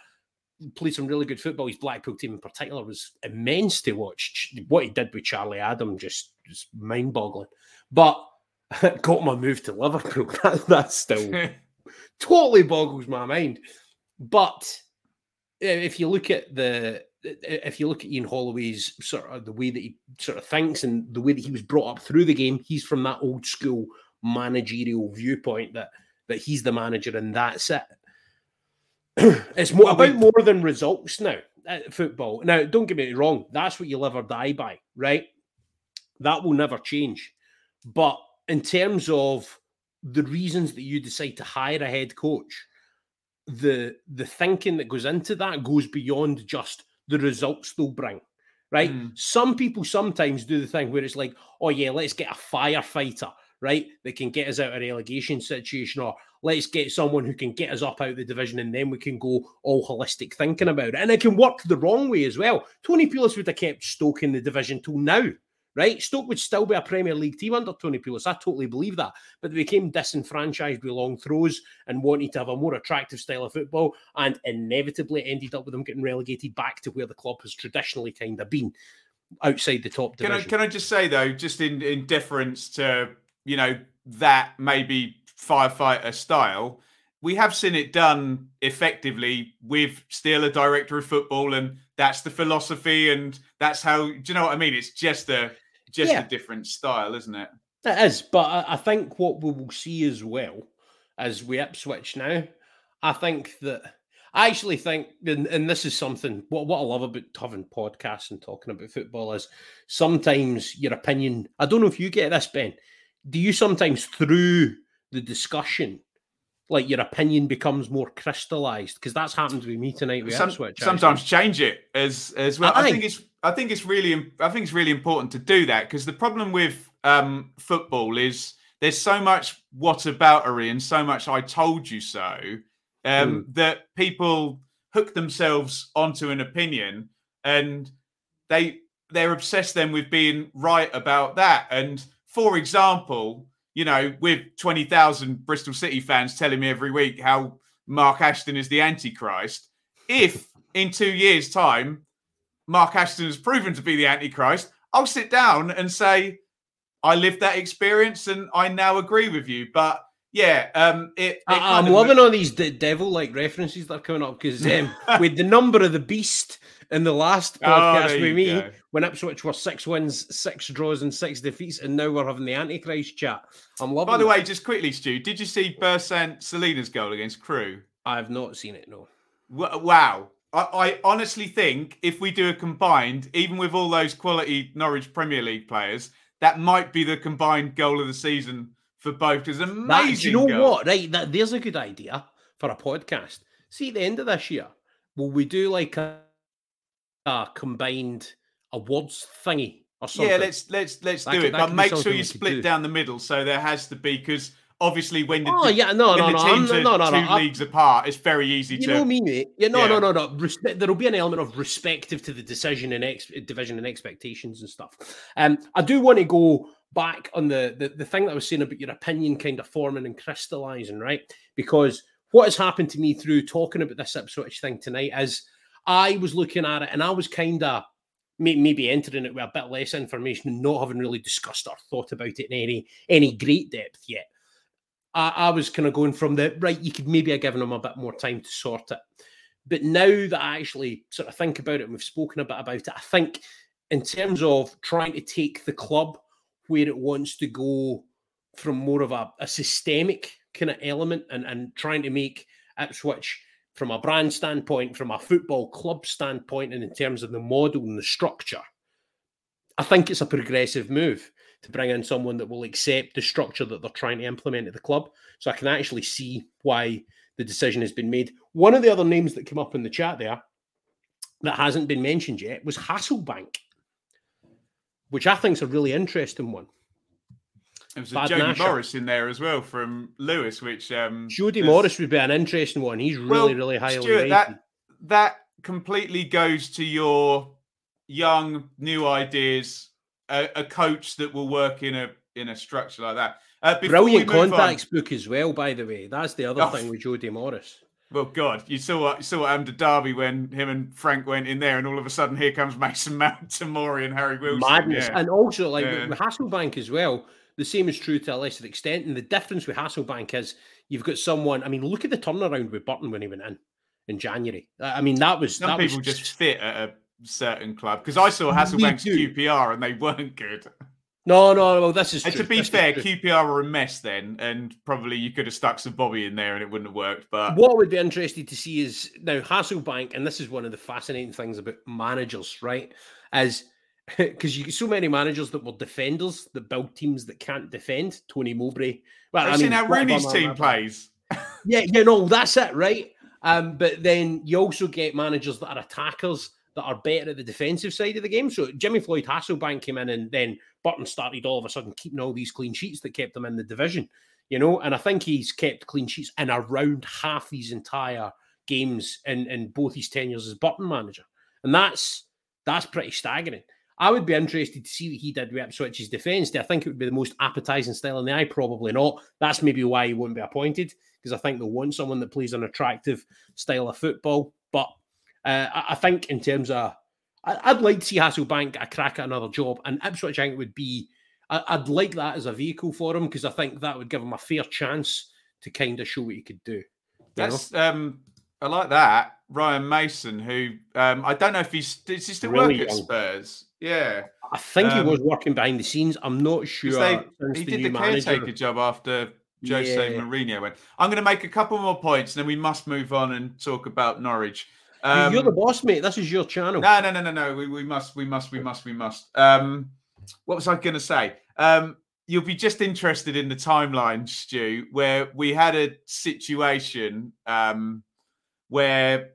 played some really good football. His Blackpool team in particular was immense to watch. What he did with Charlie Adam just, just mind boggling. But (laughs) got my move to Liverpool. (laughs) That, that's still (laughs) totally boggles my mind. But if you look at the if you look at Ian Holloway's sort of the way that he sort of thinks and the way that he was brought up through the game, he's from that old school managerial viewpoint that that he's the manager and that's it. (clears throat) it's more about more than results now football. Now, don't get me wrong, that's what you live or die by, right? That will never change. But in terms of the reasons that you decide to hire a head coach, the the thinking that goes into that goes beyond just the results they'll bring. Right? Mm. Some people sometimes do the thing where it's like, oh yeah, let's get a firefighter, right? That can get us out of a relegation situation, or let's get someone who can get us up out of the division, and then we can go all holistic thinking about it. And it can work the wrong way as well. Tony Pulis would have kept Stoke in the division till now, right? Stoke would still be a Premier League team under Tony Pulis. I totally believe that. But they became disenfranchised with long throws and wanted to have a more attractive style of football, and inevitably ended up with them getting relegated back to where the club has traditionally kind of been outside the top division. Can I, can I just say though, just in in deference to you know that maybe firefighter style, we have seen it done effectively with still a director of football, and that's the philosophy, and that's how. Do you know what I mean? It's just a just yeah. a different style, isn't it? It is, but I think what we will see as well as we Ipswich now, I think that I actually think, and, and this is something what, what I love about having podcasts and talking about football is sometimes your opinion. I don't know if you get this, Ben. Do you sometimes through the discussion like your opinion becomes more crystallized because that's happened with me tonight with Some, Ipswich, sometimes change it as as well. I, I think it's I think it's really I think it's really important to do that because the problem with um, football is there's so much what aboutery and so much I told you so um, mm. that people hook themselves onto an opinion and they they're obsessed then with being right about that. And for example, you know, with 20,000 Bristol City fans telling me every week how Mark Ashton is the Antichrist, if (laughs) in two years' time Mark Ashton has proven to be the Antichrist, I'll sit down and say, I lived that experience and I now agree with you. But yeah, um, it, it I, am loving all these de- devil-like references that are coming up because um, (laughs) with the number of the beast in the last oh, podcast oh, with me, go. when Ipswich were six wins, six draws, and six defeats, and now we're having the Antichrist chat. I'm loving. By the that. way, just quickly, Stu, did you see Bersant Celina's goal against Crewe? I have not seen it. No. Wow. I, I, honestly think if we do a combined, even with all those quality Norwich Premier League players, that might be the combined goal of the season for both. It's amazing. That, you know goal. what? Right, that, there's a good idea for a podcast. See, at the end of this year, will we do like a combined awards thingy or something. Yeah, let's let's let's that do could, it, but make sure you split down the middle. So there has to be because obviously when the, oh yeah no no no, teams no, no, no, no, two leagues apart, it's very easy you to. know me, mate. Yeah, no, yeah. no, no, no. Respe- there'll be an element of respective to the decision and ex- division and expectations and stuff. Um, I do want to go back on the, the the thing that I was saying about your opinion kind of forming and crystallizing, right? Because what has happened to me through talking about this Ipswich thing tonight is I was looking at it and I was kind of maybe entering it with a bit less information and not having really discussed or thought about it in any any great depth yet. I, I was kind of going from the right. You could maybe have given them a bit more time to sort it, but now that I actually sort of think about it and we've spoken a bit about it, I think in terms of trying to take the club where it wants to go from more of a, a systemic kind of element and, and trying to make Ipswich from a brand standpoint, from a football club standpoint, and in terms of the model and the structure, I think it's a progressive move to bring in someone that will accept the structure that they're trying to implement at the club. So I can actually see why the decision has been made. One of the other names that came up in the chat there that hasn't been mentioned yet was Hasselbaink, which I think is a really interesting one. There was a Jody Nasher. Morris in there as well from Lewis, which um, Jody Morris would be an interesting one. He's really, well, really highly Stuart, rated. That that completely goes to your young, new ideas. A, a coach that will work in a in a structure like that. Uh, Brilliant contacts on, book as well, by the way. That's the other oh, thing with Jody Morris. Well, God, you saw what you saw what happened to Derby when him and Frank went in there, and all of a sudden here comes (laughs) Mason Mount, Tomori, and Harry Wilson. Madness, yeah. and also like yeah. with Hasselbaink as well. The same is true to a lesser extent, and the difference with Hasselbaink is you've got someone. I mean, look at the turnaround with Burton when he went in in January. I mean, that was some that people was... just fit at a certain club because I saw Hasselbaink's QPR and they weren't good. No, no, well, this is true. to be this fair, QPR were a mess then, and probably you could have stuck some Bobby in there and it wouldn't have worked. But what would be interesting to see is now Hasselbaink, and this is one of the fascinating things about managers, right? As (laughs) because you get so many managers that were defenders that build teams that can't defend. Tony Mowbray. Well, I've I mean, seen how Rooney's team plays. (laughs) yeah, yeah, no, that's it, right? Um, but then you also get managers that are attackers that are better at the defensive side of the game. So Jimmy Floyd Hasselbaink came in and then Burton started all of a sudden keeping all these clean sheets that kept them in the division, you know. And I think he's kept clean sheets in around half these entire games in, in both his tenures as Burton manager. And that's that's pretty staggering. I would be interested to see what he did with Ipswich's defence. I think it would be the most appetising style in the eye? Probably not. That's maybe why he won't be appointed because I think they'll want someone that plays an attractive style of football. But uh, I think in terms of, I'd like to see Hasselbaink a crack at another job, and Ipswich I think would be. I'd like that as a vehicle for him because I think that would give him a fair chance to kind of show what he could do. That's know? um, I like that. Ryan Mason, who um, I don't know if he's does he still really work at young. Spurs? Yeah, I think um, he was working behind the scenes. I'm not sure. They, he the did the caretaker manager. job after Jose yeah. Mourinho went. I'm going to make a couple more points, and then we must move on and talk about Norwich. Um, You're the boss, mate. This is your channel. No, no, no, no, no. We, we must, we must, we must, we must. Um, what was I going to say? Um, you'll be just interested in the timeline, Stu, where we had a situation um, where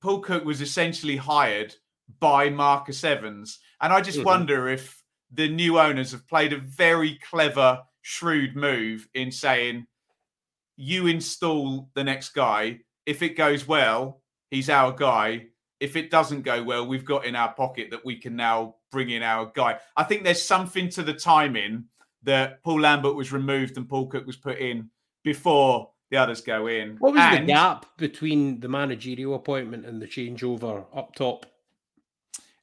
Paul Cook was essentially hired by Marcus Evans, and I just mm-hmm. wonder if the new owners have played a very clever, shrewd move in saying, "You install the next guy. If it goes well, he's our guy. If it doesn't go well, we've got in our pocket that we can now bring in our guy. I think there's something to the timing that Paul Lambert was removed and Paul Cook was put in before the others go in. What was and, the gap between the managerial appointment and the changeover up top?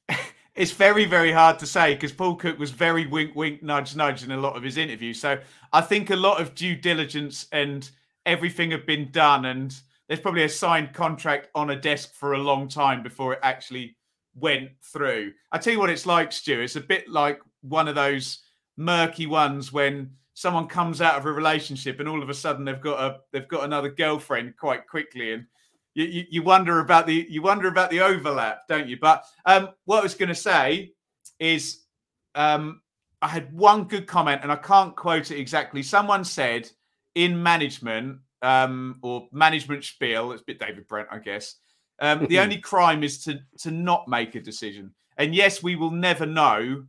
(laughs) it's very, very hard to say because Paul Cook was very wink, wink, nudge, nudge in a lot of his interviews. So I think a lot of due diligence and everything had been done and there's probably a signed contract on a desk for a long time before it actually went through. I tell you what it's like, Stu. It's a bit like one of those murky ones when someone comes out of a relationship and all of a sudden they've got a they've got another girlfriend quite quickly and you, you, you wonder about the you wonder about the overlap, don't you? But um, what I was going to say is um, I had one good comment and I can't quote it exactly. Someone said in management um, or management spiel. It's a bit David Brent, I guess. Um, the (laughs) only crime is to to not make a decision. And yes, we will never know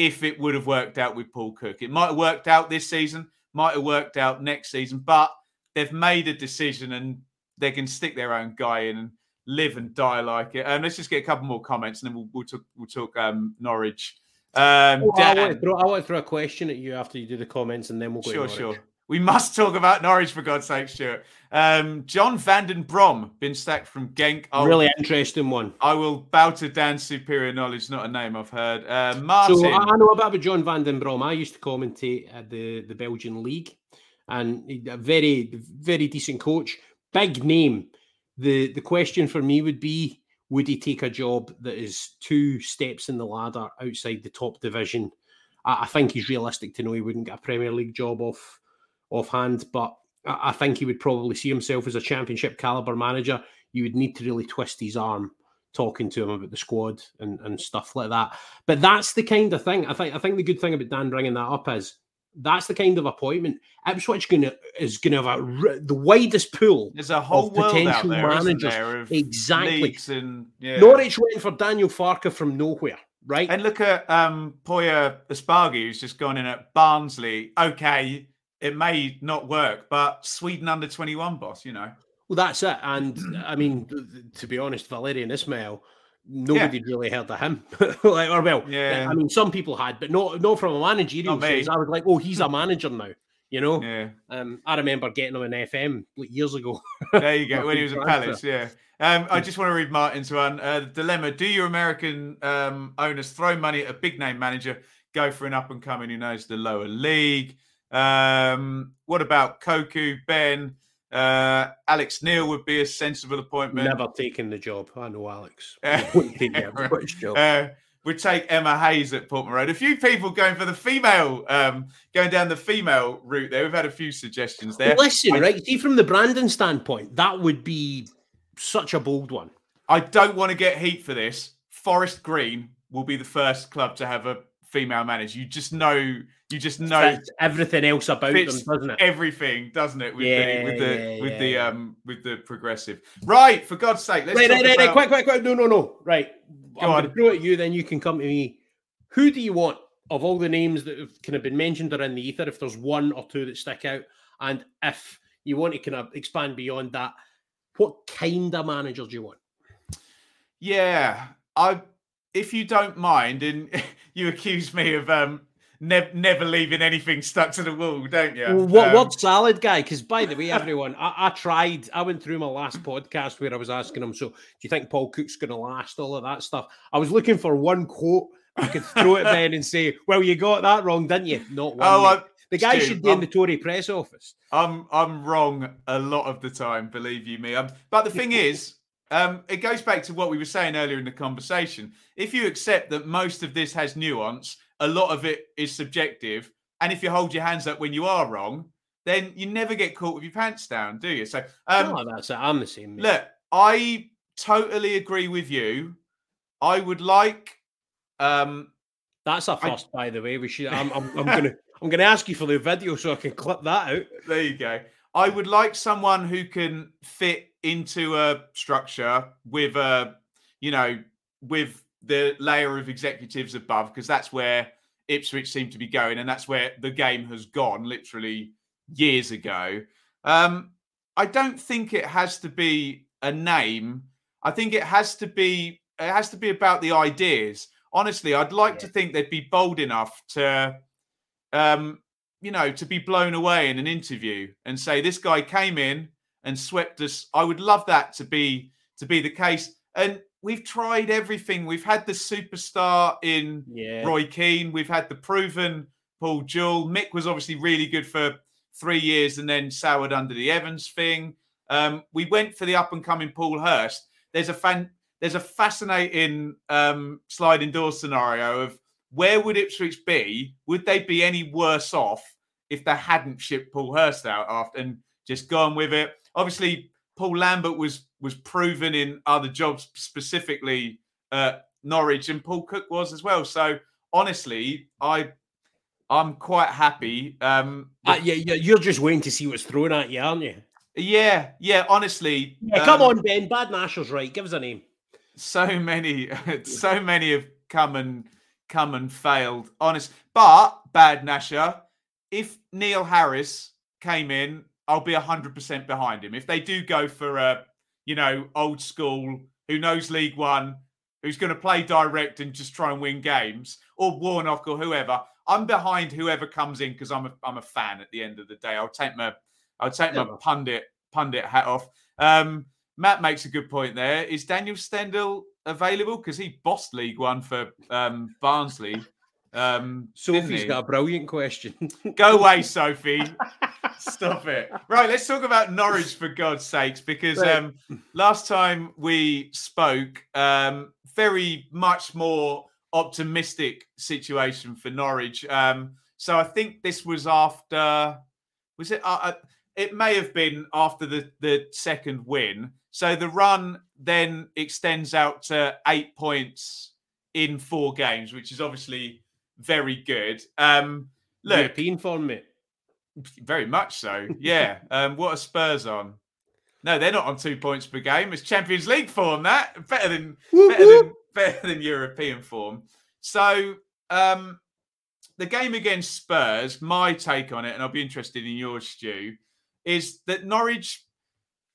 if it would have worked out with Paul Cook. It might have worked out this season, might have worked out next season, but they've made a decision and they can stick their own guy in and live and die like it. And um, let's just get a couple more comments and then we'll, we'll talk, we'll talk um, Norwich. Um, oh, I, want throw, I, want to throw, a question at you after you do the comments and then we'll go. Sure, sure. We must talk about Norwich for God's sake, Stuart. Um, John van den Brom been sacked from Genk. I'll, really interesting one. I will bow to Dan's superior knowledge, not a name I've heard. Uh, Martin. So I know about John van den Brom. I used to commentate at the, the Belgian league, and a very very decent coach, big name. The the question for me would be: Would he take a job that is two steps in the ladder outside the top division? I, I think he's realistic to know he wouldn't get a Premier League job off offhand, but I think he would probably see himself as a championship caliber manager. You would need to really twist his arm talking to him about the squad and, and stuff like that. But that's the kind of thing. I think I think the good thing about Dan bringing that up is that's the kind of appointment Ipswich gonna is gonna have a, the widest pool. There's a whole potential there, managers. exactly. And, yeah. Norwich went for Daniel Farke from nowhere. Right. And look at um Poya Asbaghi, who's just gone in at Barnsley. Okay, it may not work, but Sweden under 21 boss, you know. Well, that's it. And I mean, to be honest, Valérien Ismaël, nobody yeah. really heard of him. like, or well, yeah. I mean, some people had, but not not from a managerial sense. I was like, oh, he's a (laughs) manager now. You know, yeah. Um, I remember getting him in FM like years ago. there you go, (laughs) when he was at Palace. Yeah. Um, I just want to read Martin's one. Uh, dilemma: Do your American um, owners throw money at a big name manager? Go for an up and coming who knows the lower league. Um, what about Koku, Ben? Uh, Alex Neil would be a sensible appointment. Never taking the job. I know Alex. (laughs) wouldn't take British job. Uh, would take Emma Hayes at Portman Road. A few people going for the female, um, going down the female route there. We've had a few suggestions there. Listen, I, right? See, from the Brandon standpoint, that would be such a bold one. I don't want to get heat for this. Forest Green will be the first club to have a female manager. You just know, you just know everything else about them, doesn't it? Everything, doesn't it? With yeah, the with the yeah, with yeah, the um with the progressive. Right, for God's sake, let's right, right, right, about... quick, quick, quick. No, no, no. Right, Go I'm going to throw it at you. Then you can come to me. Who do you want of all the names that have kind of been mentioned or in the ether? If there's one or two that stick out, and if you want to kind of expand beyond that, what kind of manager do you want? Yeah, I if you don't mind, and (laughs) you accuse me of um, ne- never leaving anything stuck to the wall, don't you? what um, what salad guy? Because by the way, everyone, I, I, tried. I went through my last podcast where I was asking him, so do you think Paul Cook's going to last? All of that stuff. I was looking for one quote I could throw at Ben and say, "Well, you got that wrong, didn't you?" Not one. Oh, the guy Stu, should be I'm, in the Tory press office. I'm I'm wrong a lot of the time, believe you me. Um, but the thing is. Um, it goes back to what we were saying earlier in the conversation. If you accept that most of this has nuance, a lot of it is subjective, and if you hold your hands up when you are wrong, then you never get caught with your pants down, do you? So, um, oh, that's. I'm the same. Look, I totally agree with you. I would like. Um, that's a first, I, by the way. We should. I'm, I'm, I'm (laughs) gonna. I'm going to ask you for the video so I can clip that out. There you go. I would like someone who can fit into a structure with a, you know, with the layer of executives above, because that's where Ipswich seem to be going, and that's where the game has gone literally years ago. Um, I don't think it has to be a name. I think it has to be it has to be about the ideas. Honestly, I'd like yeah. to think they'd be bold enough to um, you know, to be blown away in an interview and say this guy came in and swept us. I would love that to be to be the case. And we've tried everything. We've had the superstar in yeah. Roy Keane. We've had the proven Paul Jewell. Mick was obviously really good for three years and then soured under the Evans thing. Um, we went for the up and coming Paul Hurst. There's a fan. There's a fascinating um, sliding door scenario of where would Ipswich be? Would they be any worse off if they hadn't shipped Paul Hurst out after and just gone with it? Obviously, Paul Lambert was was proven in other jobs, specifically uh, Norwich, and Paul Cook was as well. So honestly, I I'm quite happy. Um, uh, yeah, yeah, you're just waiting to see what's thrown at you, aren't you? Yeah, yeah. Honestly, yeah, come um, on, Ben. Bad Nasher's right. Give us a name. So many, (laughs) so many have come and come and failed. Honest, but bad Nasher. If Neil Harris came in, I'll be hundred percent behind him. If they do go for a, you know, old school who knows League One, who's going to play direct and just try and win games, or Warnock or whoever, I'm behind whoever comes in because I'm a I'm a fan. At the end of the day, I'll take my I'll take my pundit pundit hat off. Um, Matt makes a good point there. Is Daniel Stendel available? Because he bossed League One for um, Barnsley. Um, Sophie's got a brilliant question. Go away, (laughs) Sophie. Stop it. Right, let's talk about Norwich for God's sakes, because um, last time we spoke, um, very much more optimistic situation for Norwich. Um, so I think this was after, was it? Uh, uh it may have been after the the second win. So the run then extends out to eight points in four games, which is obviously very good. Um, look, European form, mate. Very much so. Yeah. (laughs) um, what are Spurs on? No, they're not on two points per game. It's Champions League form. That better than better than better than European form. So um, the game against Spurs, my take on it, and I'll be interested in yours, Stu, is that Norwich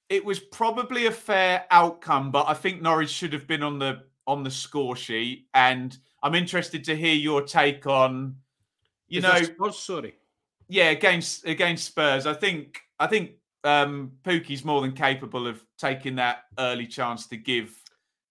it was probably a fair outcome, but I think Norwich should have been on the on the score sheet. And I'm interested to hear your take on, you Is know, Spurs? sorry. yeah, against against Spurs. I think I think um Pukki's more than capable of taking that early chance to give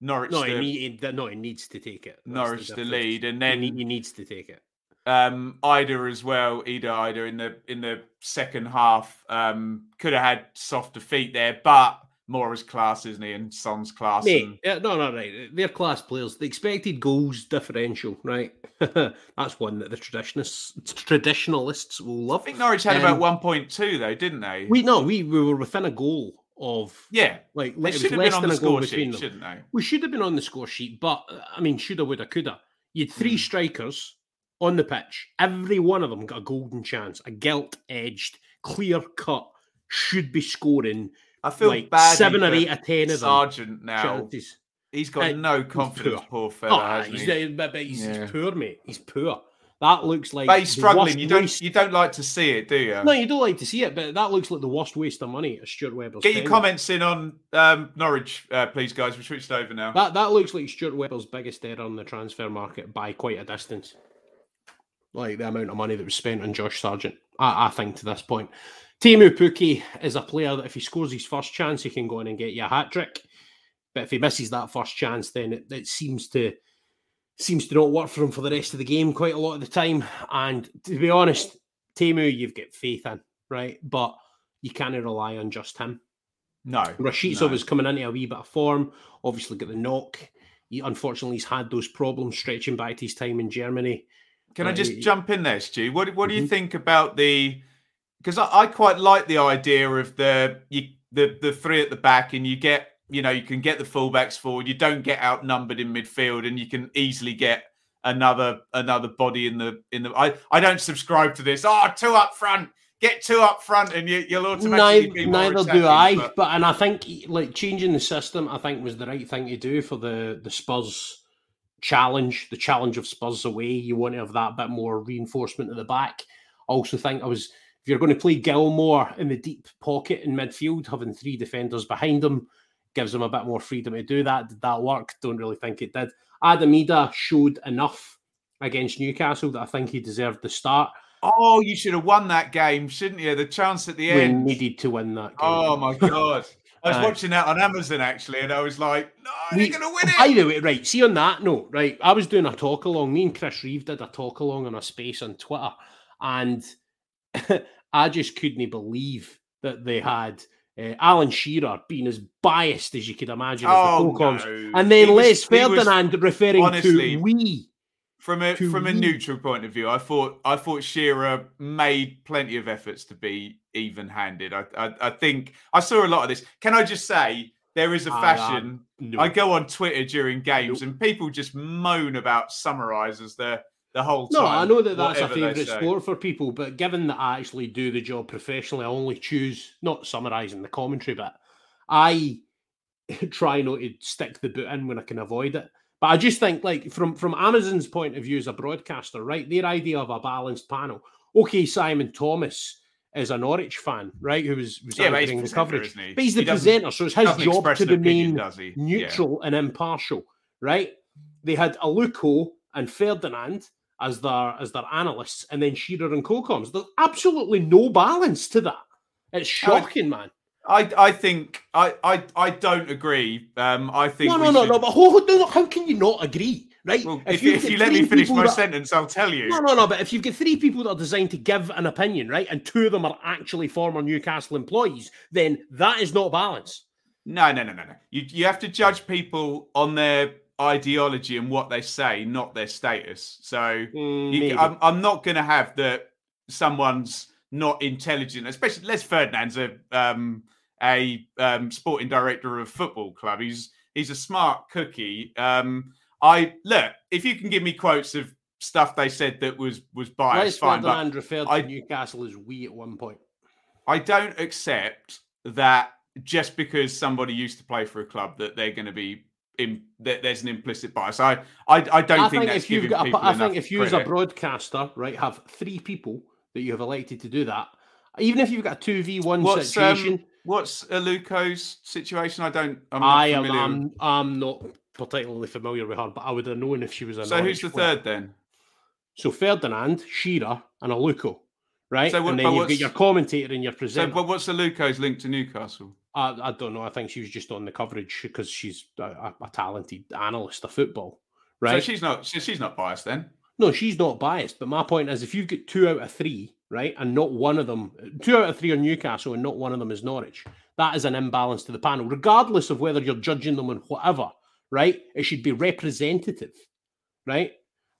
Norwich No, the, he, need, no, he needs to take it. That's Norwich the difference. lead, and then ne- he needs to take it. Um Idah as well, Idah Idah in the in the second half um could have had softer feet there, but Moura's class, isn't he? And Son's class. Mate, and- yeah, no, no, right. They're class players. The expected goals differential, right? (laughs) That's one that the traditionalists traditionalists will I think Norwich had Um, about 1.2 though, didn't they? We no, we, we were within a goal of yeah, like it was should have less been on than the a goal between sheet, them. shouldn't they? We should have been on the score sheet, but I mean, shoulda, woulda, coulda. You had three Mm. strikers on the pitch. Every one of them got a golden chance, a gilt edged, clear cut, should be scoring I feel like bad. seven or eight or ten of them. Sargent now. chances. He's got Uh, no confidence, poor. poor fella, Oh, he's, he? but, but he's, he's poor, mate. He's poor. That looks like But he's struggling. You don't waste- you don't like to see it, do you? No, you don't like to see it, but that looks like the worst waste of money at Stuart Webber's. Get your comments in on um, Norwich, uh, please, guys. We switched over now. That that looks like Stuart Webber's biggest error on the transfer market by quite a distance. Like the amount of money that was spent on Josh Sargent, I, I think to this point. Teemu Pukki is a player that if he scores his first chance, he can go in and get you a hat trick. But if he misses that first chance, then it, it seems to seems to not work for him for the rest of the game quite a lot of the time. And to be honest, Timu, you've got faith in, right? But you can't rely on just him. No, Rashitsov no. was coming into a wee bit of form. Obviously, got the knock. He unfortunately he's had those problems stretching back to his time in Germany. Can I just y- jump in there, Stu? What What do you Mhm. think about the? Because I, I quite like the idea of the you, the the three at the back, and you get you know you can get the fullbacks forward. You don't get outnumbered in midfield, and you can easily get another another body in the in the. I I don't subscribe to this. Oh, two up front. Get two up front, and you, you'll automatically be Neither, more neither do I. but- But and I think like changing the system, I think was the right thing to do for the the Spurs challenge, the challenge of Spurs away. You want to have that bit more reinforcement at the back. I also think I was if you're going to play Gilmour in the deep pocket in midfield, having three defenders behind him gives him a bit more freedom to do that. Did that work? Don't really think it did. Adam Idah showed enough against Newcastle that I think he deserved the start. Oh, you should have won that game, shouldn't you? The chance at the We end. needed to win that game. Oh my god! I was Uh, watching that on Amazon actually, and I was like, "No, We- they're gonna win it." By the way, right, see on that note, right, I was doing a talk along. Me and Chris Reeve did a talk along on a space on Twitter, and (laughs) I just couldn't believe that they had uh, Alan Shearer being as biased as you could imagine oh, the no. and then He Les was- Ferdinand referring honestly, to we. From a to from a neutral point of view, I thought I thought Shearer made plenty of efforts to be even-handed. I I, I think I saw a lot of this. Can I just say there is a uh, fashion. No. I go on Twitter during games, and people just moan about summarizers the the whole time. No, I know that that's a favourite sport for people, but given that I actually do the job professionally, I only choose not summarising the commentary, but I (laughs) try not to stick the boot in when I can avoid it. But I just think, like from from Amazon's point of view as a broadcaster, right, their idea of a balanced panel. Okay, Simon Thomas is a Norwich fan, right, who was was Yeah, anchoring the coverage, he? but he's the He presenter, so it's his job to an opinion, remain? Yeah. neutral and impartial, right? They had Aluko and Ferdinand as their as their analysts, and then Shearer and Colcoms. There's absolutely no balance to that. It's shocking, man. I I think I I I don't agree. Um, I think No, no, no, should- no. But hold, no, no, how can you not agree, right? Well, if, you've if you let me finish my that- sentence, I'll tell you. No, no, no. But if you've got three people that are designed to give an opinion, right, and two of them are actually former Newcastle employees, then that is not balance. No, no, no, no, no. You you have to judge people on their ideology and what they say, not their status. So Mm, you. I'm I'm not going to have that someone's not intelligent, especially Les Ferdinand's a um a um, sporting director of a football club. He's he's a smart cookie. Um, I look if you can give me quotes of stuff they said that was was biased, fine, but referred I- to Newcastle as we at one point. I don't accept that just because somebody used to play for a club that they're going to be in that there's an implicit bias. I I, I don't I think, think that's if you've got, a, I think if you as a broadcaster, right, have three people that you have elected to do that, Even if you've got a two v one situation, um, what's Aluko's situation? I don't. I'm not I am. I'm, I'm not particularly familiar with her, but I would have known if she was a. so who's the player. third then? So Ferdinand, Shearer, and Aluko, right? So what- and then you've got your commentator and your So, presenter. but what's Aluko's link to Newcastle? I, I don't know. I think she was just on the coverage because she's a, a, a talented analyst of football, right? So she's not. So she's not biased then. No, she's not biased. But my point is, if you've got two out of three, right, and not one of them, two out of three are Newcastle, and not one of them is Norwich, that is an imbalance to the panel, regardless of whether you're judging them on whatever, right? It should be representative, right?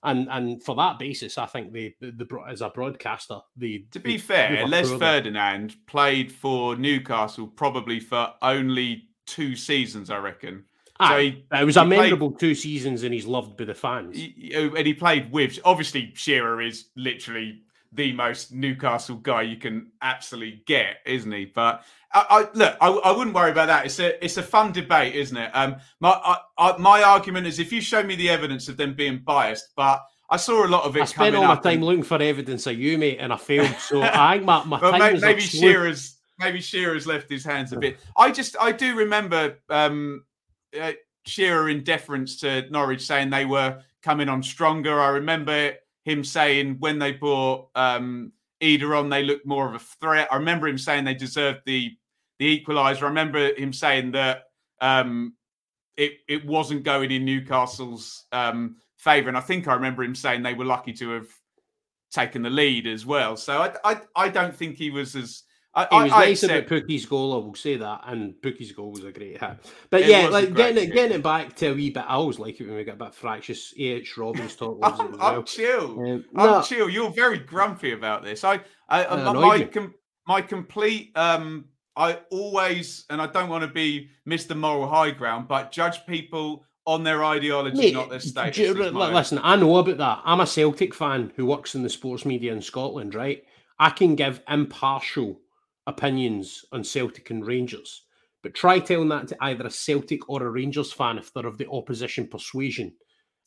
And and for that basis, I think the the, the bro- as a broadcaster, the To be fair, Les Ferdinand played for Newcastle probably for only two seasons, I reckon. So he, it was a played- two seasons, and he's loved by the fans. he- and he played with. Obviously, Shearer is literally the most Newcastle guy you can absolutely get, isn't he? But I, I look, I, I wouldn't worry about that. It's a it's a fun debate, isn't it? Um, my I, I, my argument is if you show me the evidence of them being biased, but I saw a lot of it I spent all my time and- looking for evidence of you, mate, and I failed. So (laughs) I think my, my Well, time maybe sleuth. Shearer's maybe Shearer's left his hands a bit. I just I do remember um, uh, Shearer in deference to Norwich saying they were coming on stronger. I remember him saying when they brought um, Idah on, they looked more of a threat. I remember him saying they deserved the the equaliser. I remember him saying that um, it it wasn't going in Newcastle's um, favour, and I think I remember him saying they were lucky to have taken the lead as well. So I I, I don't think he was as I, He was I, I nice accept- about Pukki's goal, I will say that, and Pukki's goal was a great hit. But It yeah, like getting it, getting it back to a wee bit. I always like it when we get a bit fractious. A.H. Robbins talk (laughs) I'm, as I'm chill. Um, I'm no, chill. You're very grumpy about this. I, I, Uh, my, my, com- my complete. Um, I always, and I don't want to be Mr. Moral High Ground, but judge people on their ideology, Mate, not their do status. you- is li- my- listen, I know about that. I'm a Celtic fan who works in the sports media in Scotland, right? I can give impartial opinions on Celtic and Rangers, but try telling that to either a Celtic or a Rangers fan if they're of the opposition persuasion,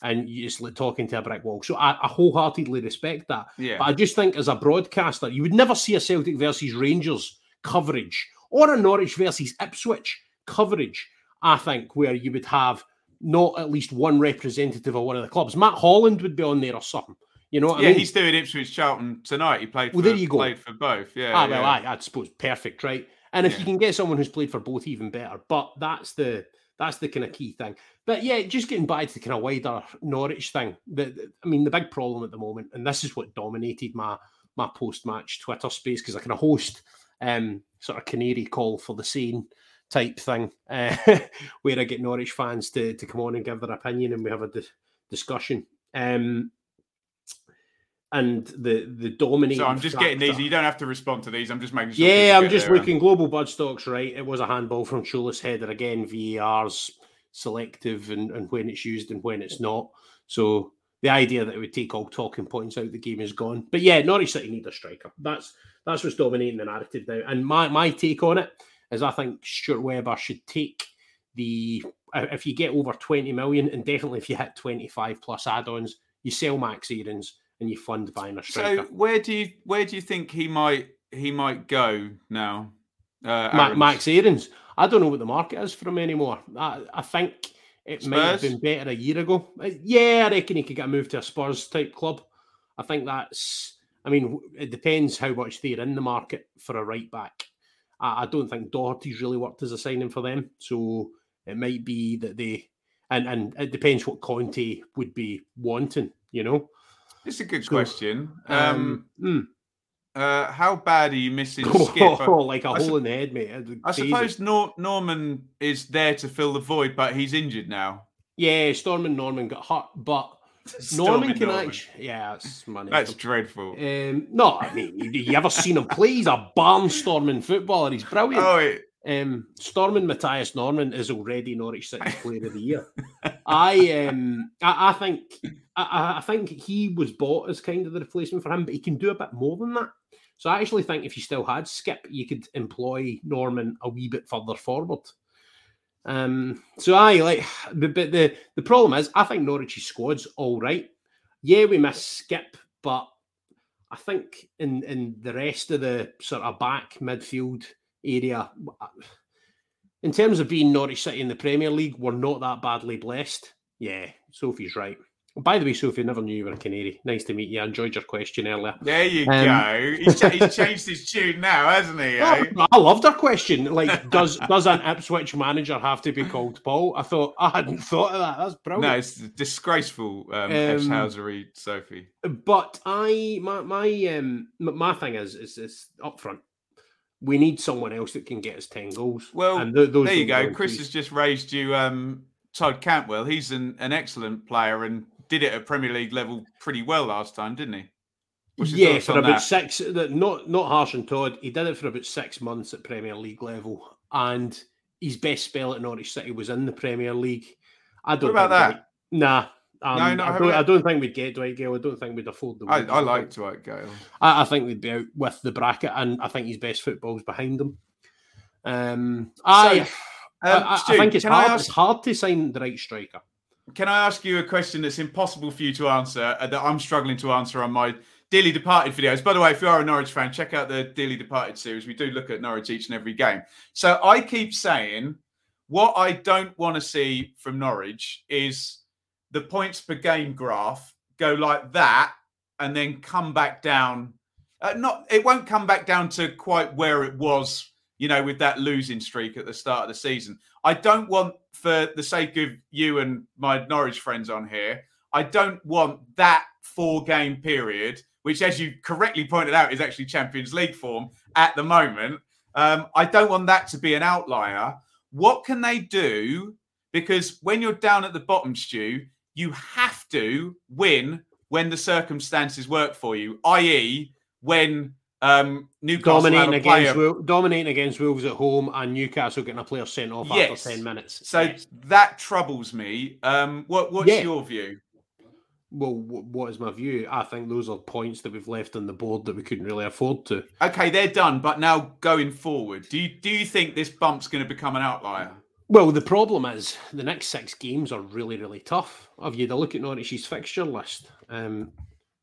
and you just like talking to a brick wall. So I, I wholeheartedly respect that. yeah. But I just think as a broadcaster, you would never see a Celtic versus Rangers coverage or a Norwich versus Ipswich coverage, I think, where you would have not at least one representative of one of the clubs. Matt Holland would be on there or something. You know what yeah, I mean? he's doing Ipswich Charlton tonight. He played. Well, for, there you go. Played for both. Yeah. ah, well, yeah. I, I suppose perfect, right? And if Yeah. you can get someone who's played for both, even better. But that's the that's the kind of key thing. But yeah, just getting back to the kind of wider Norwich thing. The, I mean, the big problem at the moment, and this is what dominated my my post match Twitter space because I kind of host um sort of canary call for the scene type thing, uh, (laughs) where I get Norwich fans to to come on and give their opinion, and we have a dis- discussion. Um, and the the dominating. So I'm just getting these. You don't have to respond to these. I'm just making sure. yeah, I'm just looking. Global Bud Stocks, right? It was a handball from Shoeless Header again. VAR's selective and, and when it's used and when it's not. So the idea that it would take all talking points out of the game is gone. But yeah, Norwich City need a striker. That's that's what's dominating the narrative now. And my my take on it is I think Stuart Webber should take the if you get over 20 million and definitely if you hit 25 plus add-ons, you sell Max Aarons and you fund buying a striker. So where do you where do you think he might he might go now? Uh, Ma- Aaron's? Max Aarons. I don't know what the market is for him anymore. I, I think it might have been better a year ago. Uh, Yeah, I reckon he could get a move to a Spurs type club. I think that's. I mean, it depends how much they're in the market for a right back. I, I don't think Doherty's really worked as a signing for them, so it might be that they. And and it depends what Conte would be wanting. You know. It's a good So, question. Um, Um, uh, how bad are you missing (laughs) mm. Skipp? like a I hole in the head, mate. I suppose Nor- Normann is there to fill the void, but he's injured now. Yeah, Storm and Normann got hurt, but (laughs) Normann can Normann. actually. Yeah, it's money. That's dreadful. um, no, I mean, you, you ever seen him play? He's a barnstorming footballer. He's brilliant. Oh, it, Um, Storming Mathias Normann is already Norwich City (laughs) Player of the Year. I um, I, I think I- I, think he was bought as kind of the replacement for him, but he can do a bit more than that. So I actually think if you still had Skipp, you could employ Normann a wee bit further forward. Um, so I like the but the the problem is I think Norwich's squad's all right. Yeah, we miss Skipp, but I think in in the rest of the sort of back midfield area, in terms of being Norwich City in the Premier League, we're not that badly blessed. Yeah, Sophie's right. By the way, Sophie, never knew you were a Canary. Nice to meet you. I enjoyed your question earlier. There you um, go. He's, he's, changed his tune now, hasn't he? Eh? I loved her question. Like, does does an Ipswich manager have to be called Paul? I thought I hadn't thought of that. That's brilliant. No, it's disgraceful, um, um Sophie. But I, my my um my thing is is, is up front. We need someone else that can get us ten goals. Well, and th- there you go. Chris has just raised you. Um, Todd Cantwell. He's an, an excellent player and did it at Premier League level pretty well last time, didn't he? Yeah, for about that? six. Not not harsh on Todd. He did it for about six months at Premier League level, and his best spell at Norwich City was in the Premier League. I don't. What about that? nah. Um, no, no, I don't, I don't, think we'd get Dwight Gayle. I don't think we'd afford the. I, I like Dwight Gayle. I, I, think we'd be out with the bracket, and I think his best football's behind him. Um, I, so, um, I, Stu, I, think it's hard, ask... it's hard to sign the right striker can I ask you a question that's impossible for you to answer uh, that I'm struggling to answer on my Dearly Departed videos? By the way, if you are a Norwich fan, check out the Dearly Departed series. We do look at Norwich each and every game. So I keep saying what I don't want to see from Norwich is the points per game graph go like that and then come back down. Uh, not it won't come back down to quite where it was, you know, with that losing streak at the start of the season. I don't want, for the sake of you and my Norwich friends on here, I don't want that four game period, which, as you correctly pointed out, is actually Champions League form at the moment. Um, I don't want that to be an outlier. What can they do? Because when you're down at the bottom, Stu, you have to win when the circumstances work for you, i.e., when um, Newcastle dominating against Wolves, dominating against Wolves at home, and Newcastle getting a player sent off yes. after ten minutes. So yes. that troubles me. Um, what what's yeah. your view? Well, what is my view? I think those are points that we've left on the board that we couldn't really afford to. Okay, they're done. But now going forward, do you do you think this bump's going to become an outlier? Well, the problem is the next six games are really, really tough. Have you had a look at Norwich's fixture list? Um,